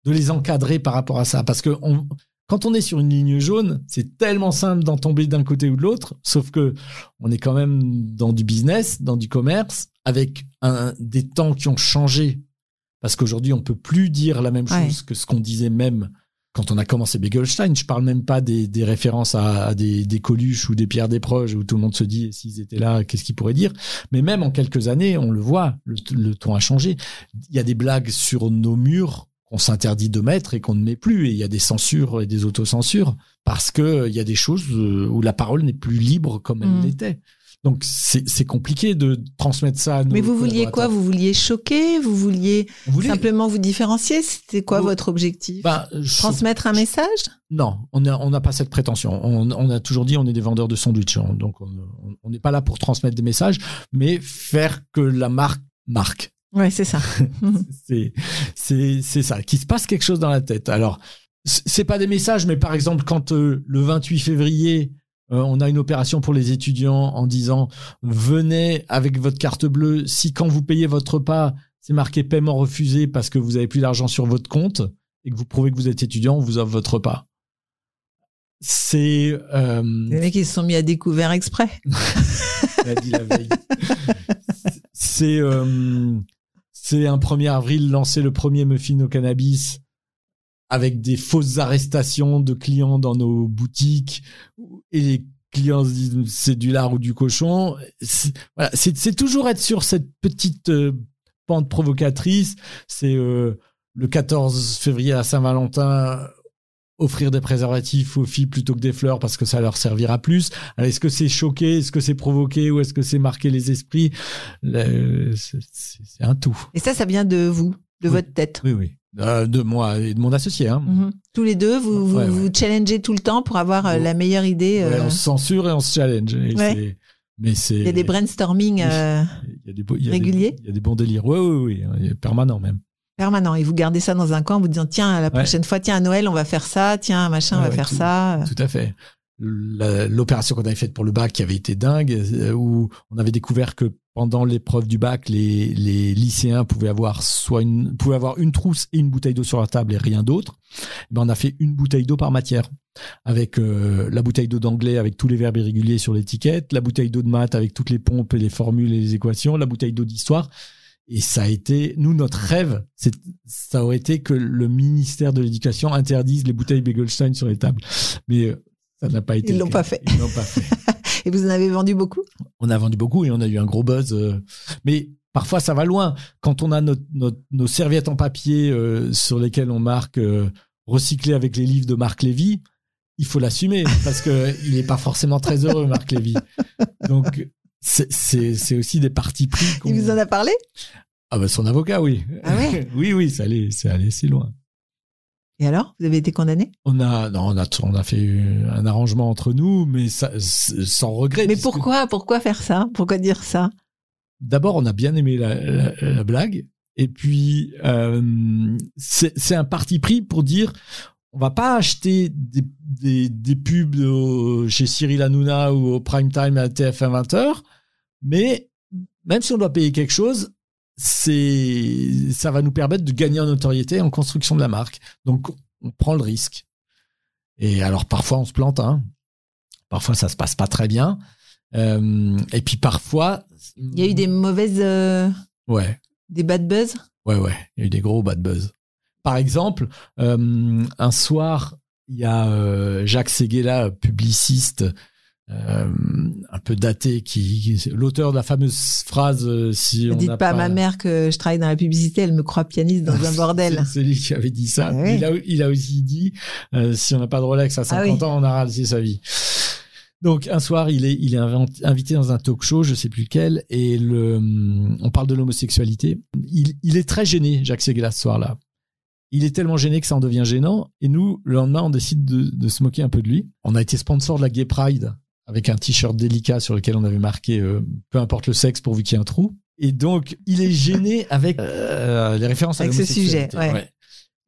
de les encadrer par rapport à ça, parce que on- quand on est sur une ligne jaune, c'est tellement simple d'en tomber d'un côté ou de l'autre, sauf que on est quand même dans du business, dans du commerce, avec un, des temps qui ont changé, parce qu'aujourd'hui on peut plus dire la même Ouais. chose que ce qu'on disait même quand on a commencé Begelstein, je parle même pas des, des références à, à des, des Coluche ou des Pierre Desproges où tout le monde se dit s'ils étaient là, qu'est-ce qu'ils pourraient dire? Mais même en quelques années, on le voit, le, le ton a changé. Il y a des blagues sur nos murs qu'on s'interdit de mettre et qu'on ne met plus. Et il y a des censures et des autocensures parce que euh, il y a des choses euh, où la parole n'est plus libre comme elle Mm. l'était. Donc c'est compliqué de transmettre ça à nos Mais vous vouliez quoi? Vous vouliez choquer? Vous vouliez voulait- simplement vous différencier? C'était quoi Vous- votre objectif? Ben, je- Transmettre un message? Non, on n'a on pas cette prétention. On, on a toujours dit on est des vendeurs de sandwich. hein. Donc on n'est pas là pour transmettre des messages, mais faire que la marque marque. Ouais, c'est ça. (laughs) C'est c'est c'est ça. Qu'il se passe quelque chose dans la tête. Alors c'est pas des messages, mais par exemple quand euh, le 28 février euh, on a une opération pour les étudiants en disant venez avec votre carte bleue. Si quand vous payez votre repas c'est marqué paiement refusé parce que vous avez plus d'argent sur votre compte et que vous prouvez que vous êtes étudiant, on vous offre votre repas. C'est euh, Les mecs, ils se sont mis à découvert exprès. (laughs) l'a dit la veille. C'est euh, c'est un 1er avril lancer le premier muffin au cannabis avec des fausses arrestations de clients dans nos boutiques et les clients se disent c'est du lard ou du cochon. C'est voilà, c'est- c'est toujours être sur cette petite euh, pente provocatrice. C'est euh, le 14 février à Saint-Valentin offrir des préservatifs aux filles plutôt que des fleurs parce que ça leur servira plus. Est-ce que c'est choquer, est-ce que c'est provoquer ou est-ce que c'est marquer les esprits? C'est un tout. Et ça, ça vient de vous, de Oui. votre tête. Oui, oui. Euh, de moi et de mon associé. Hein. Mhm. Tous les deux, vous vous, Ouais, ouais. vous challengez tout le temps pour avoir euh, la meilleure idée. Ouais, euh, on se censure et on se challenge. Mais c'est. Il y a des brainstorming réguliers Il y a des bons délires. Oui, oui, oui. Permanent même. permanents. Et vous gardez ça dans un coin en vous disant tiens, la prochaine fois, tiens, à Noël, on va faire ça. Tiens, machin, on va faire tout- ça. Tout à fait. L'opération qu'on avait faite pour le bac qui avait été dingue, où on avait découvert que pendant l'épreuve du bac, les, les lycéens pouvaient avoir soit une, pouvaient avoir une trousse et une bouteille d'eau sur la table et rien d'autre. Eh Ben, on a fait une bouteille d'eau par matière. Avec euh, la bouteille d'eau d'anglais avec tous les verbes irréguliers sur l'étiquette, la bouteille d'eau de maths avec toutes les pompes et les formules et les équations, la bouteille d'eau d'histoire. Et ça a été, nous, notre rêve, c'est, ça aurait été que le ministère de l'Éducation interdise les bouteilles Begelstein sur les tables. Mais euh, ça n'a pas été. Ils l'ont pas fait. Ils l'ont pas fait. (laughs) Et vous en avez vendu beaucoup? On a vendu beaucoup et on a eu un gros buzz. euh, Mais parfois, ça va loin. Quand on a notre- notre- nos serviettes en papier euh, sur lesquelles on marque euh, recyclé avec les livres de Marc Lévy, il faut l'assumer parce que (laughs) il n'est pas forcément très heureux, Marc Lévy. Donc, c'est- aussi des partis pris. Il vous en a parlé? Ah bah son avocat, oui. Ah ouais? (laughs) Oui, oui, ça allait, c'est allé si loin. Et alors Vous avez été condamné? On a, non, on a, on a fait un arrangement entre nous, mais ça, sans regret. Mais pourquoi Pourquoi faire ça? Pourquoi dire ça? D'abord, on a bien aimé la, la- la blague, et puis euh, c'est c'est un parti pris pour dire, on va pas acheter des, des, des pubs au- chez Cyril Hanouna ou au prime time à TF1 20h, mais même si on doit payer quelque chose, c'est ça va nous permettre de gagner en notoriété et en construction de la marque. Donc on prend le risque. Et alors parfois on se plante, hein. Parfois ça se passe pas très bien. Euh, et puis parfois, Il y a eu des mauvaises, euh, ouais, des bad buzz? ouais, ouais, il y a eu des gros bad buzz. Par exemple, euh, un soir, il y a Jacques Seguela, publiciste, euh, un peu daté, qui, qui- l'auteur de la fameuse phrase euh, si Ne on dites n'a pas à ma mère que je travaille dans la publicité, elle me croit pianiste dans (laughs) un bordel. C'est lui qui avait dit ça. Ah oui. il, a, il a aussi dit euh, si on n'a pas de Rolex à 50 Ah oui. ans, on a rasé sa vie. Donc un soir, il est, il est invent- invité dans un talk show, je sais plus lequel, et le, on parle de l'homosexualité. Il, il est très gêné, Jacques Seguela, ce soir-là. Il est tellement gêné que ça en devient gênant. Et nous, le lendemain, on décide de, de se moquer un peu de lui. On a été sponsor de la Gay Pride avec un t-shirt délicat sur lequel on avait marqué euh, peu importe le sexe pourvu qu'il y ait un trou. Et donc, il est gêné (laughs) avec euh, les références à Avec ce l'homosexualité. sujet, ouais.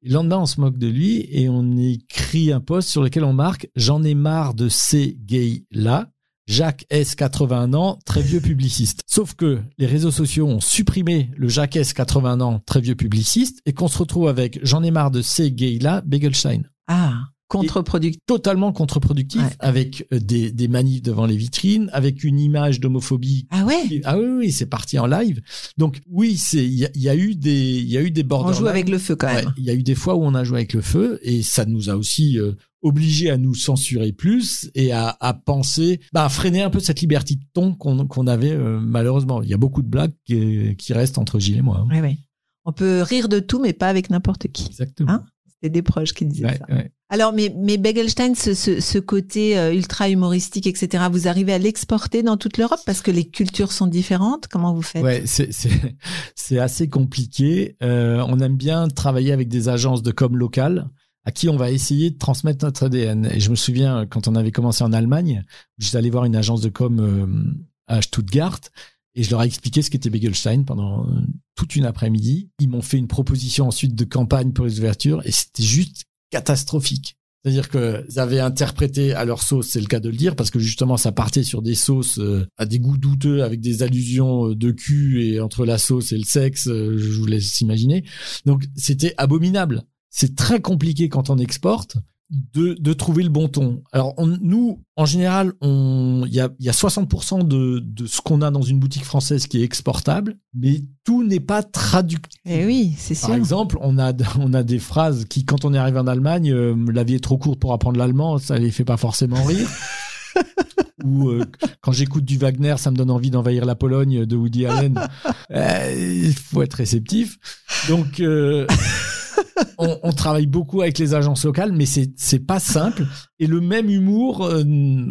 Et le lendemain, on se moque de lui et on écrit un post sur lequel on marque J'en ai marre de ces gays-là. Jacques S, 81 ans, très vieux (laughs) publiciste. Sauf que les réseaux sociaux ont supprimé le Jacques S, 81 ans, très vieux publiciste, et qu'on se retrouve avec J'en ai marre de ces gays-là, Begelstein. Ah, contre-productif. Totalement contre-productif, Ouais. avec euh, des, des manifs devant les vitrines, avec une image d'homophobie. Ah ouais qui- Ah oui, oui, c'est parti en live. Donc oui, c'est il y, a- il y a eu des il y a eu des On borderline. joue avec le feu quand même. il y a eu des fois où on a joué avec le feu et ça nous a aussi euh, obligés à nous censurer plus et à, à penser, bah, à freiner un peu cette liberté de ton qu'on avait euh, malheureusement. Il y a beaucoup de blagues qui, qui restent entre Gilles et moi. hein. Ouais, ouais. On peut rire de tout, mais pas avec n'importe qui. Exactement. Hein? C'était des proches qui disaient Ouais, ça. ouais. Alors, mais, mais Begelstein, ce, ce, côté euh, ultra humoristique, etc., vous arrivez à l'exporter dans toute l'Europe parce que les cultures sont différentes? Comment vous faites? Ouais, (laughs) c'est assez compliqué. Euh, on aime bien travailler avec des agences de com locales à qui on va essayer de transmettre notre ADN. Et je me souviens quand on avait commencé en Allemagne, j'étais allé voir une agence de com euh, à Stuttgart et je leur ai expliqué ce qu'était Begelstein pendant toute une après-midi. Ils m'ont fait une proposition ensuite de campagne pour les ouvertures et c'était juste catastrophique. C'est-à-dire qu'ils avaient interprété à leur sauce, c'est le cas de le dire, parce que justement ça partait sur des sauces euh, à des goûts douteux avec des allusions euh, de cul et entre la sauce et le sexe, euh, je vous laisse imaginer. Donc c'était abominable. C'est très compliqué quand on exporte de, de trouver le bon ton. Alors on- nous, en général, il y a, y a 60% de, de ce qu'on a dans une boutique française qui est exportable, mais tout n'est pas traductible. Eh oui, c'est sûr. Par exemple, on a, on a des phrases qui, quand on est arrivé en Allemagne, euh, la vie est trop courte pour apprendre l'allemand, ça les fait pas forcément rire. (laughs) Ou euh, quand j'écoute du Wagner, ça me donne envie d'envahir la Pologne de Woody Allen. (laughs) Euh, Il faut être réceptif. Donc, on, travaille beaucoup avec les agences locales, mais c'est c'est pas simple. Et le même humour, euh,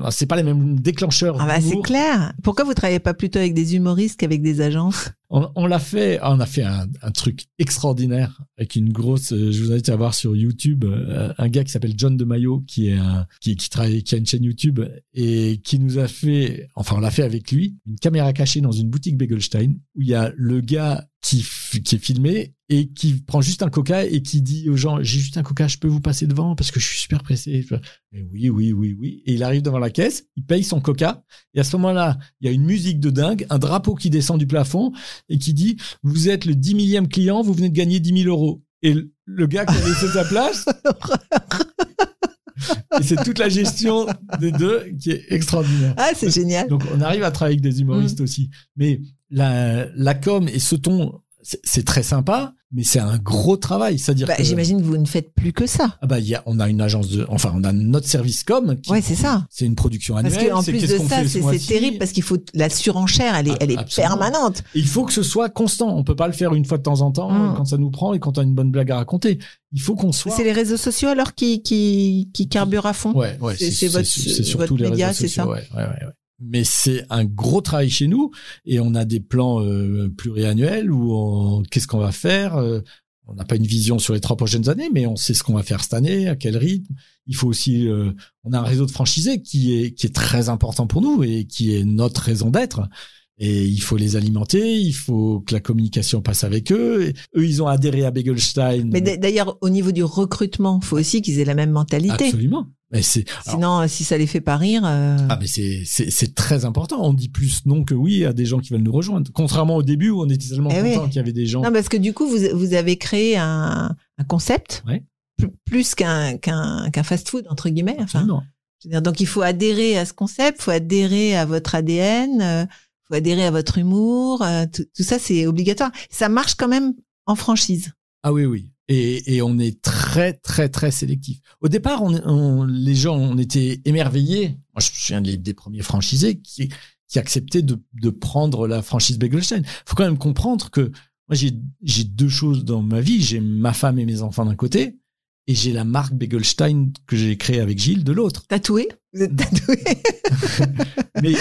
c'est pas les mêmes déclencheurs. Ah bah, c'est clair. Pourquoi vous travaillez pas plutôt avec des humoristes qu'avec des agences? On, on l'a fait, on a fait un, un truc extraordinaire avec une grosse. euh, Je vous invite à voir sur YouTube euh, un gars qui s'appelle John de Mayo, qui est un qui, qui travaille, qui a une chaîne YouTube et qui nous a fait, enfin on l'a fait avec lui, une caméra cachée dans une boutique Begelstein où il y a le gars qui qui est filmé et qui prend juste un coca et qui dit aux gens j'ai juste un coca, je peux vous passer devant parce que je suis super pressé. Et oui, oui, oui, oui. Et il arrive devant la caisse, il paye son coca et à ce moment-là, il y a une musique de dingue, un drapeau qui descend du plafond et qui dit vous êtes le 10 millième client, vous venez de gagner 10 000 euros. Et le- gars qui a laissé sa place, (laughs) et c'est toute la gestion des deux qui est extraordinaire. Ah, c'est génial. Donc on arrive à travailler avec des humoristes aussi. Mais la, la com et ce ton, c'est très sympa, mais c'est un gros travail. C'est-à-dire Bah, que J'imagine que vous ne faites plus que ça. ah bah, il y a, on a une agence de, enfin on a notre service com. Qui, Ouais, c'est ça. C'est une production Parce annuelle. qu'en c'est plus de ça, ce c'est terrible parce qu'il faut la surenchère, elle est, Ah, elle est absolument. permanente. Et il faut que ce soit constant. On peut pas le faire une fois de temps en temps Mm. quand ça nous prend et quand on a une bonne blague à raconter. Il faut qu'on soit. C'est les réseaux sociaux alors qui, qui, qui carburent à fond? Ouais, ouais, C'est- votre- c'est surtout votre les média, réseaux c'est ça? ouais, ouais, ouais, ouais. Mais c'est un gros travail chez nous et on a des plans euh, pluriannuels où on- qu'est-ce qu'on va faire. euh, on n'a pas une vision sur les trois prochaines années, mais on sait ce qu'on va faire cette année, à quel rythme. Il faut aussi, euh, on a un réseau de franchisés qui est qui est très important pour nous et qui est notre raison d'être. Et il faut les alimenter, il faut que la communication passe avec eux. Et eux, ils ont adhéré à Begelstein. Mais d'ailleurs, au niveau du recrutement, faut aussi qu'ils aient la même mentalité. Absolument. Mais c'est alors, Sinon, euh, si ça les fait pas rire, euh, Ah mais c'est c'est c'est très important. On dit plus non que oui à des gens qui veulent nous rejoindre. Contrairement au début où on était tellement Eh oui. content qu'il y avait des gens. non, parce que du coup, vous, vous avez créé un, un concept Ouais. pl- plus qu'un qu'un qu'un fast-food entre guillemets. Enfin, Absolument. je veux dire, donc il faut adhérer à ce concept, faut adhérer à votre ADN, euh, faut adhérer à votre humour. euh, tout, tout ça, c'est obligatoire. Ça marche quand même en franchise. Ah oui oui. Et, et on est très très très sélectif. Au départ, on, on- les gens on était émerveillés. Moi, je me souviens des, des premiers franchisés qui qui acceptaient de de prendre la franchise Begelstein. Faut quand même comprendre que moi j'ai j'ai deux choses dans ma vie. J'ai ma femme et mes enfants d'un côté. Et j'ai la marque Begelstein que j'ai créée avec Gilles de l'autre. Tatoué? Vous êtes tatoué? (laughs) Mais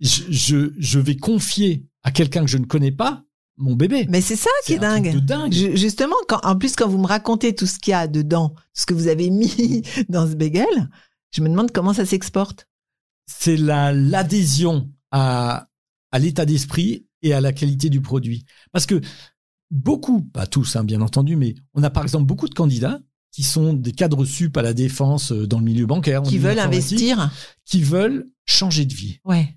je, je, je vais confier à quelqu'un que je ne connais pas mon bébé. Mais c'est ça qui est, dingue. de dingue. Ju- Justement, quand, en plus, quand vous me racontez tout ce qu'il y a dedans, ce que vous avez mis (laughs) dans ce bagel, je me demande comment ça s'exporte. c'est la l'adhésion à à l'état d'esprit et à la qualité du produit. Parce que beaucoup, pas tous hein, bien entendu, mais on a par exemple beaucoup de candidats qui sont des cadres sup à la défense euh, dans le milieu bancaire, Qui le veulent investir. qui veulent changer de vie, Ouais.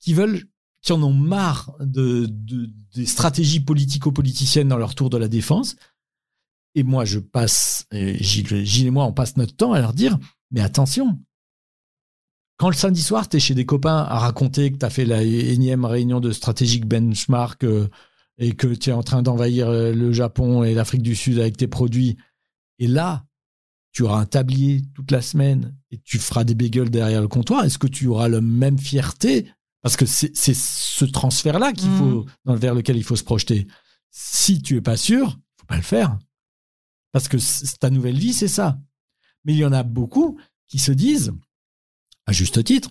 qui veulent qui en ont marre de, de- des stratégies politico-politiciennes dans leur tour de la défense. Et moi, je passe, Gilles et moi, on passe notre temps à leur dire, mais attention, quand le samedi soir, tu es chez des copains à raconter que tu as fait la énième réunion de stratégique benchmark euh, et que tu es en train d'envahir euh, le Japon et l'Afrique du Sud avec tes produits, et là, tu auras un tablier toute la semaine et tu feras des bagels derrière le comptoir, est-ce que tu auras la même fierté Parce que c'est ce transfert-là qu'il Mhm. faut, dans, vers lequel il faut se projeter. Si tu es pas sûr, faut pas le faire. Parce que ta nouvelle vie, c'est ça. Mais il y en a beaucoup qui se disent, à juste titre,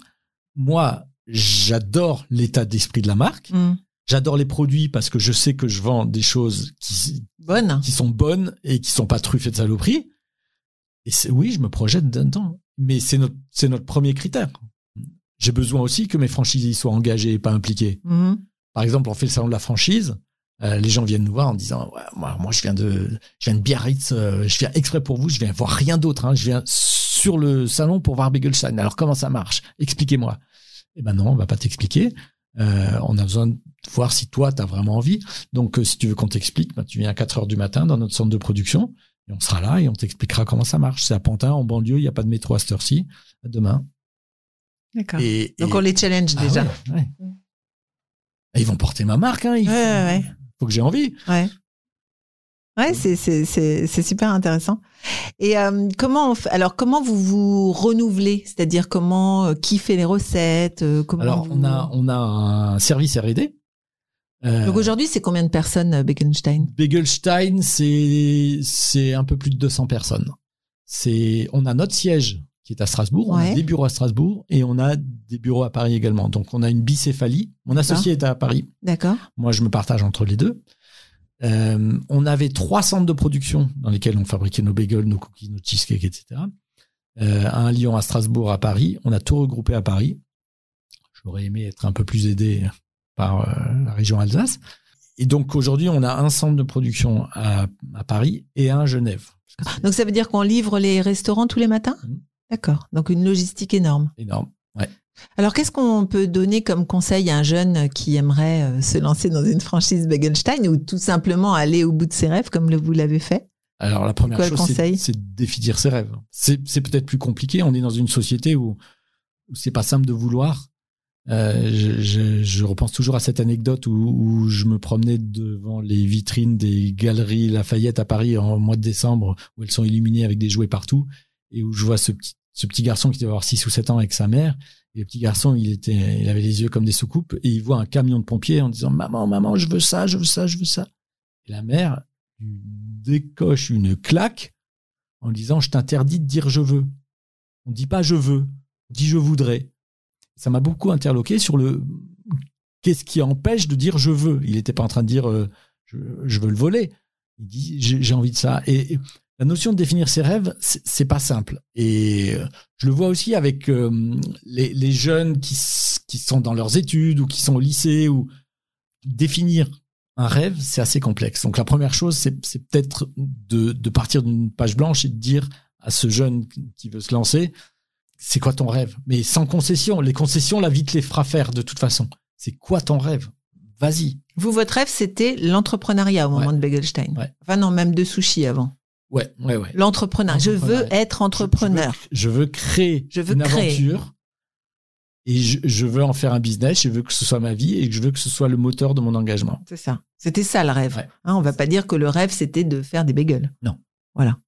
moi, j'adore l'état d'esprit de la marque. Hmm. J'adore les produits parce que je sais que je vends des choses qui, sont bonnes et qui sont pas truffées de saloperies. Et oui, je me projette dedans. Mais c'est notre, c'est notre premier critère. J'ai besoin aussi que mes franchisés soient engagés et pas impliqués. Mhm. Par exemple, on fait le salon de la franchise. euh, les gens viennent nous voir en disant ouais, moi, moi je viens de je viens de Biarritz euh, je viens exprès pour vous je viens voir rien d'autre hein, je viens sur le salon pour voir Begelstein. Alors comment ça marche? Expliquez-moi. Eh ben non on va pas t'expliquer. Euh, on a besoin de voir si toi tu as vraiment envie. Donc si tu veux qu'on t'explique ben, tu viens à 4 heures du matin dans notre centre de production et on sera là et on t'expliquera comment ça marche. C'est à Pantin en banlieue il n'y a pas de métro à cette heure-ci. À demain D'accord. et, Donc et- on les challenge Ah déjà. ouais, ouais. Et ils vont porter ma marque hein, il faut- que j'ai envie Ouais. Ouais, c'est c'est super intéressant. Et euh, comment on alors comment vous vous renouvelez, c'est-à-dire comment euh, qui fait les recettes, euh, comment Alors, vous- on a, on a un service R&D. Euh, Donc aujourd'hui, c'est combien de personnes euh, Bekenstein Begelstein, c'est, c'est un peu plus de 200 personnes. C'est, on a notre siège qui est à Strasbourg, on a des bureaux à Strasbourg et on a des bureaux à Paris également. Donc, on a une bicéphalie. Mon associé est à Paris. D'accord. Moi, je me partage entre les deux. Euh, on avait trois centres de production dans lesquels on fabriquait nos bagels, nos cookies, nos cheesecakes, etc. Euh, un à Lyon, à Strasbourg, à Paris. On a tout regroupé à Paris. J'aurais aimé être un peu plus aidé par euh, la région Alsace. Et donc aujourd'hui, on a un centre de production à, à Paris et un à Genève. Donc ça veut dire qu'on livre les restaurants tous les matins? Mhm. D'accord. Donc une logistique énorme. énorme. Alors qu'est-ce qu'on peut donner comme conseil à un jeune qui aimerait euh, se lancer dans une franchise Begelstein ou tout simplement aller au bout de ses rêves comme le- vous l'avez fait? Alors la première Quoi chose, c'est, de définir ses rêves. C'est, c'est peut-être plus compliqué. On est dans une société où, où c'est pas simple de vouloir. Euh, je, je, je repense toujours à cette anecdote où, où je me promenais devant les vitrines des galeries Lafayette à Paris en mois de décembre, où elles sont illuminées avec des jouets partout, et où je vois ce petit, ce petit garçon qui devait avoir 6 ou 7 ans avec sa mère. Et le petit garçon, il était, il avait les yeux comme des soucoupes, et il voit un camion de pompiers en disant maman, maman, je veux ça, je veux ça, je veux ça. Et la mère lui décoche une claque en disant je t'interdis de dire je veux. On dit pas je veux, on dit je voudrais. Ça m'a beaucoup interloqué sur le qu'est-ce qui empêche de dire je veux? Il n'était pas en train de dire euh, je, veux le voler. Il dit j'ai envie de ça. Et la notion de définir ses rêves, c'est pas simple. Et euh, je le vois aussi avec euh, les, les jeunes qui, qui sont dans leurs études ou qui sont au lycée ou définir un rêve, c'est assez complexe. Donc la première chose, c'est c'est peut-être de, de partir d'une page blanche et de dire à ce jeune qui veut se lancer, c'est quoi ton rêve? Mais sans concession. Les concessions, la vie te les fera faire de toute façon. C'est quoi ton rêve? Vas-y. Vous, votre rêve, c'était l'entrepreneuriat au moment Ouais. de Begelstein. Ouais. Enfin non, même de sushi avant. Ouais, ouais, ouais. L'entrepreneur. Je veux être entrepreneur. Je, je veux créer Je veux une créer. aventure et je, je veux en faire un business. Je veux que ce soit ma vie et je veux que ce soit le moteur de mon engagement. C'est ça. C'était ça le rêve. Ouais. Hein, on va pas dire que le rêve, c'était de faire des bagels.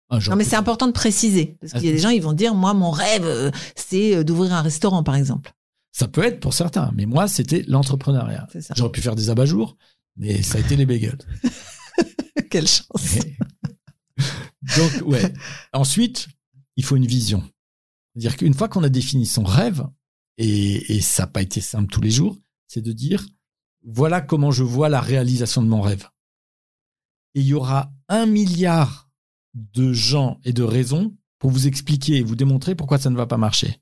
Un jour Non, mais c'est important de préciser. Parce qu'il y a des gens, ils vont dire, moi, mon rêve, euh, c'est euh, d'ouvrir un restaurant, par exemple. Ça peut être pour certains, mais moi, c'était l'entrepreneuriat. J'aurais pu faire des abat-jours, mais ça a été les bagels. (laughs) Quelle chance. Donc, ouais. (laughs) Ensuite, il faut une vision. C'est-à-dire qu'une fois qu'on a défini son rêve, et, et ça n'a pas été simple tous les jours, c'est de dire, voilà comment je vois la réalisation de mon rêve. Et il y aura un milliard de gens et de raisons pour vous expliquer et vous démontrer pourquoi ça ne va pas marcher.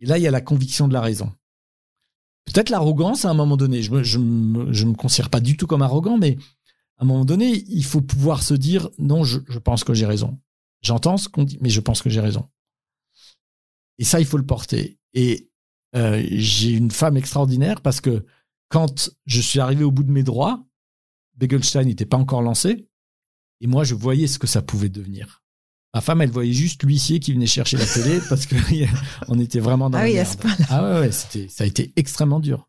Et là, il y a la conviction de la raison. Peut-être l'arrogance à un moment donné. Je me, je me, je me considère pas du tout comme arrogant, mais à un moment donné, il faut pouvoir se dire non, je, je pense que j'ai raison. J'entends ce qu'on dit, mais je pense que j'ai raison. Et ça, il faut le porter. Et euh, j'ai une femme extraordinaire parce que quand je suis arrivé au bout de mes droits, Begelstein n'était pas encore lancé. Et moi, je voyais ce que ça pouvait devenir. Ma femme, elle voyait juste l'huissier qui venait chercher la télé (laughs) parce que (laughs) on était vraiment dans Ah la oui, à ce point-là. Ah ouais, ouais, c'était, ça a été extrêmement dur.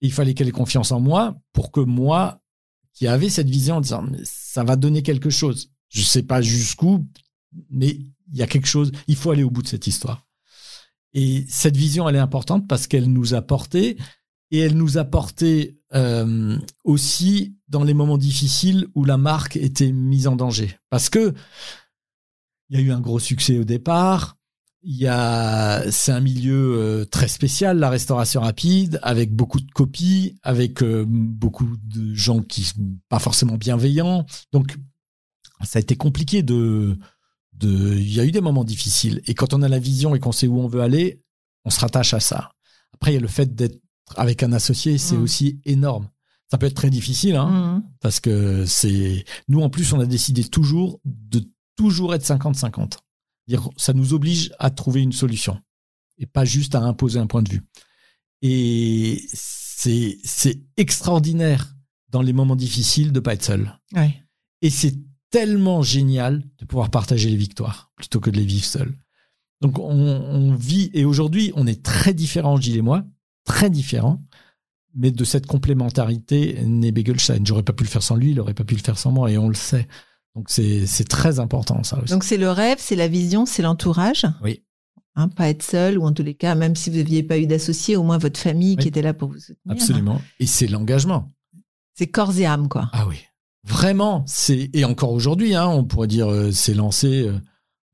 Et il fallait qu'elle ait confiance en moi pour que moi, qui avait cette vision en disant, mais ça va donner quelque chose. Je sais pas jusqu'où, mais il y a quelque chose, il faut aller au bout de cette histoire. Et cette vision, elle est importante parce qu'elle nous a porté et elle nous a porté euh, aussi dans les moments difficiles où la marque était mise en danger. Parce que il y a eu un gros succès au départ. Il y a, c'est un milieu euh, très spécial, la restauration rapide, avec beaucoup de copies, avec euh, beaucoup de gens qui sont pas forcément bienveillants. Donc, ça a été compliqué de, de, il y a eu des moments difficiles. Et quand on a la vision et qu'on sait où on veut aller, on se rattache à ça. Après, il y a le fait d'être avec un associé, c'est Mm. aussi énorme. Ça peut être très difficile, hein, Mhm. parce que c'est nous en plus on a décidé toujours de toujours être 50-50. Dire ça nous oblige à trouver une solution et pas juste à imposer un point de vue. Et c'est c'est extraordinaire dans les moments difficiles de pas être seul. Ouais. Et c'est tellement génial de pouvoir partager les victoires plutôt que de les vivre seul. Donc on, on vit et aujourd'hui on est très différents Gilles et moi, très différents. Mais de cette complémentarité naît Begelstein. J'aurais pas pu le faire sans lui, il aurait pas pu le faire sans moi, et on le sait. Donc c'est très important ça aussi. Donc c'est le rêve, c'est la vision, c'est l'entourage. Oui. Hein, pas être seul ou en tous les cas, même si vous n'aviez pas eu d'associé, au moins votre famille qui était là pour vous soutenir. Absolument. Et c'est l'engagement. C'est corps et âme, quoi. Ah oui. Vraiment, c'est et encore aujourd'hui, hein, on pourrait dire euh, c'est lancé, euh,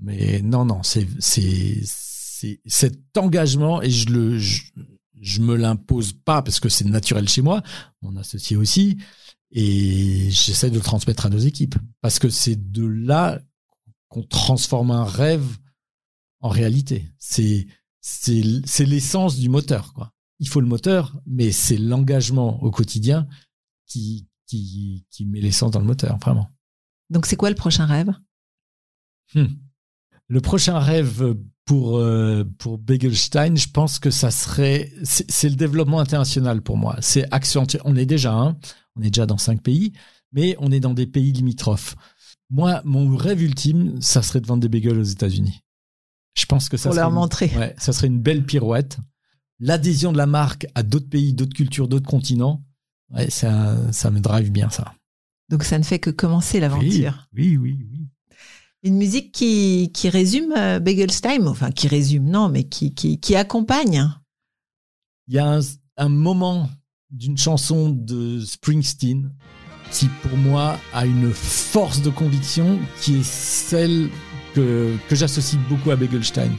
mais non, non, c'est cet engagement et je le je, je me l'impose pas parce que c'est naturel chez moi, mon associé aussi, et j'essaie de le transmettre à nos équipes parce que c'est de là qu'on transforme un rêve en réalité. C'est c'est c'est l'essence du moteur, quoi. Il faut le moteur, mais c'est l'engagement au quotidien qui, qui, qui met l'essence dans le moteur, vraiment. Donc c'est quoi le prochain rêve? Hmm. Le prochain rêve pour, euh, pour Begelstein, je pense que ça serait, c'est c'est le développement international pour moi. C'est accentuer, on est déjà un, on est déjà dans cinq pays, mais on est dans des pays limitrophes. Moi, mon rêve ultime, ça serait de vendre des bagels aux États-Unis. Je pense que ça Pour serait leur une- montrer. Ouais, ça serait une belle pirouette. L'adhésion de la marque à d'autres pays, d'autres cultures, d'autres continents, ouais, ça, ça me drive bien ça. Donc ça ne fait que commencer l'aventure. Oui, oui, oui. oui. Une musique qui, qui résume euh, Begelstein, enfin qui résume, non, mais qui, qui, qui accompagne. Il y a un, un moment d'une chanson de Springsteen qui, pour moi, a une force de conviction qui est celle que, que j'associe beaucoup à Begelstein.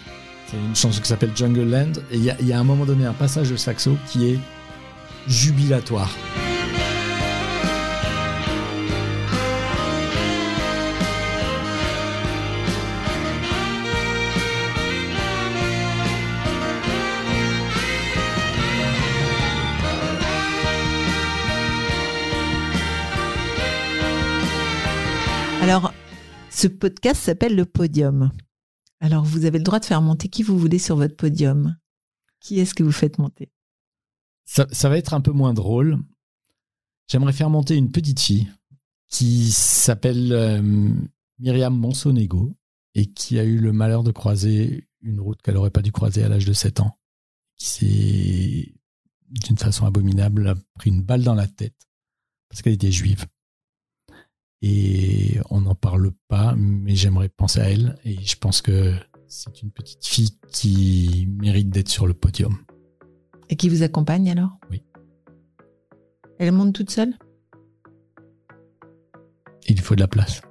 C'est une chanson qui s'appelle Jungle Land. Et il y, y a à un moment donné un passage de saxo qui est jubilatoire. Alors, ce podcast s'appelle le podium. Alors, vous avez le droit de faire monter qui vous voulez sur votre podium. Qui est-ce que vous faites monter? Ça, va être un peu moins drôle. J'aimerais faire monter une petite fille qui s'appelle euh, Myriam Monsonego et qui a eu le malheur de croiser une route qu'elle n'aurait pas dû croiser à l'âge de 7 ans. Qui s'est, d'une façon abominable, pris une balle dans la tête parce qu'elle était juive. Et on n'en parle pas, mais j'aimerais penser à elle et je pense que c'est une petite fille qui mérite d'être sur le podium. Et qui vous accompagne alors? Oui. Elle monte toute seule? Il faut de la place.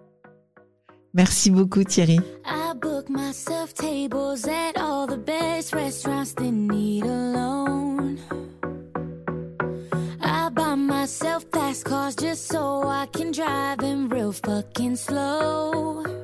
Merci beaucoup Thierry. I book myself tables at all the best restaurants that need a loan. I myself fast cars just so I can drive them real fucking slow.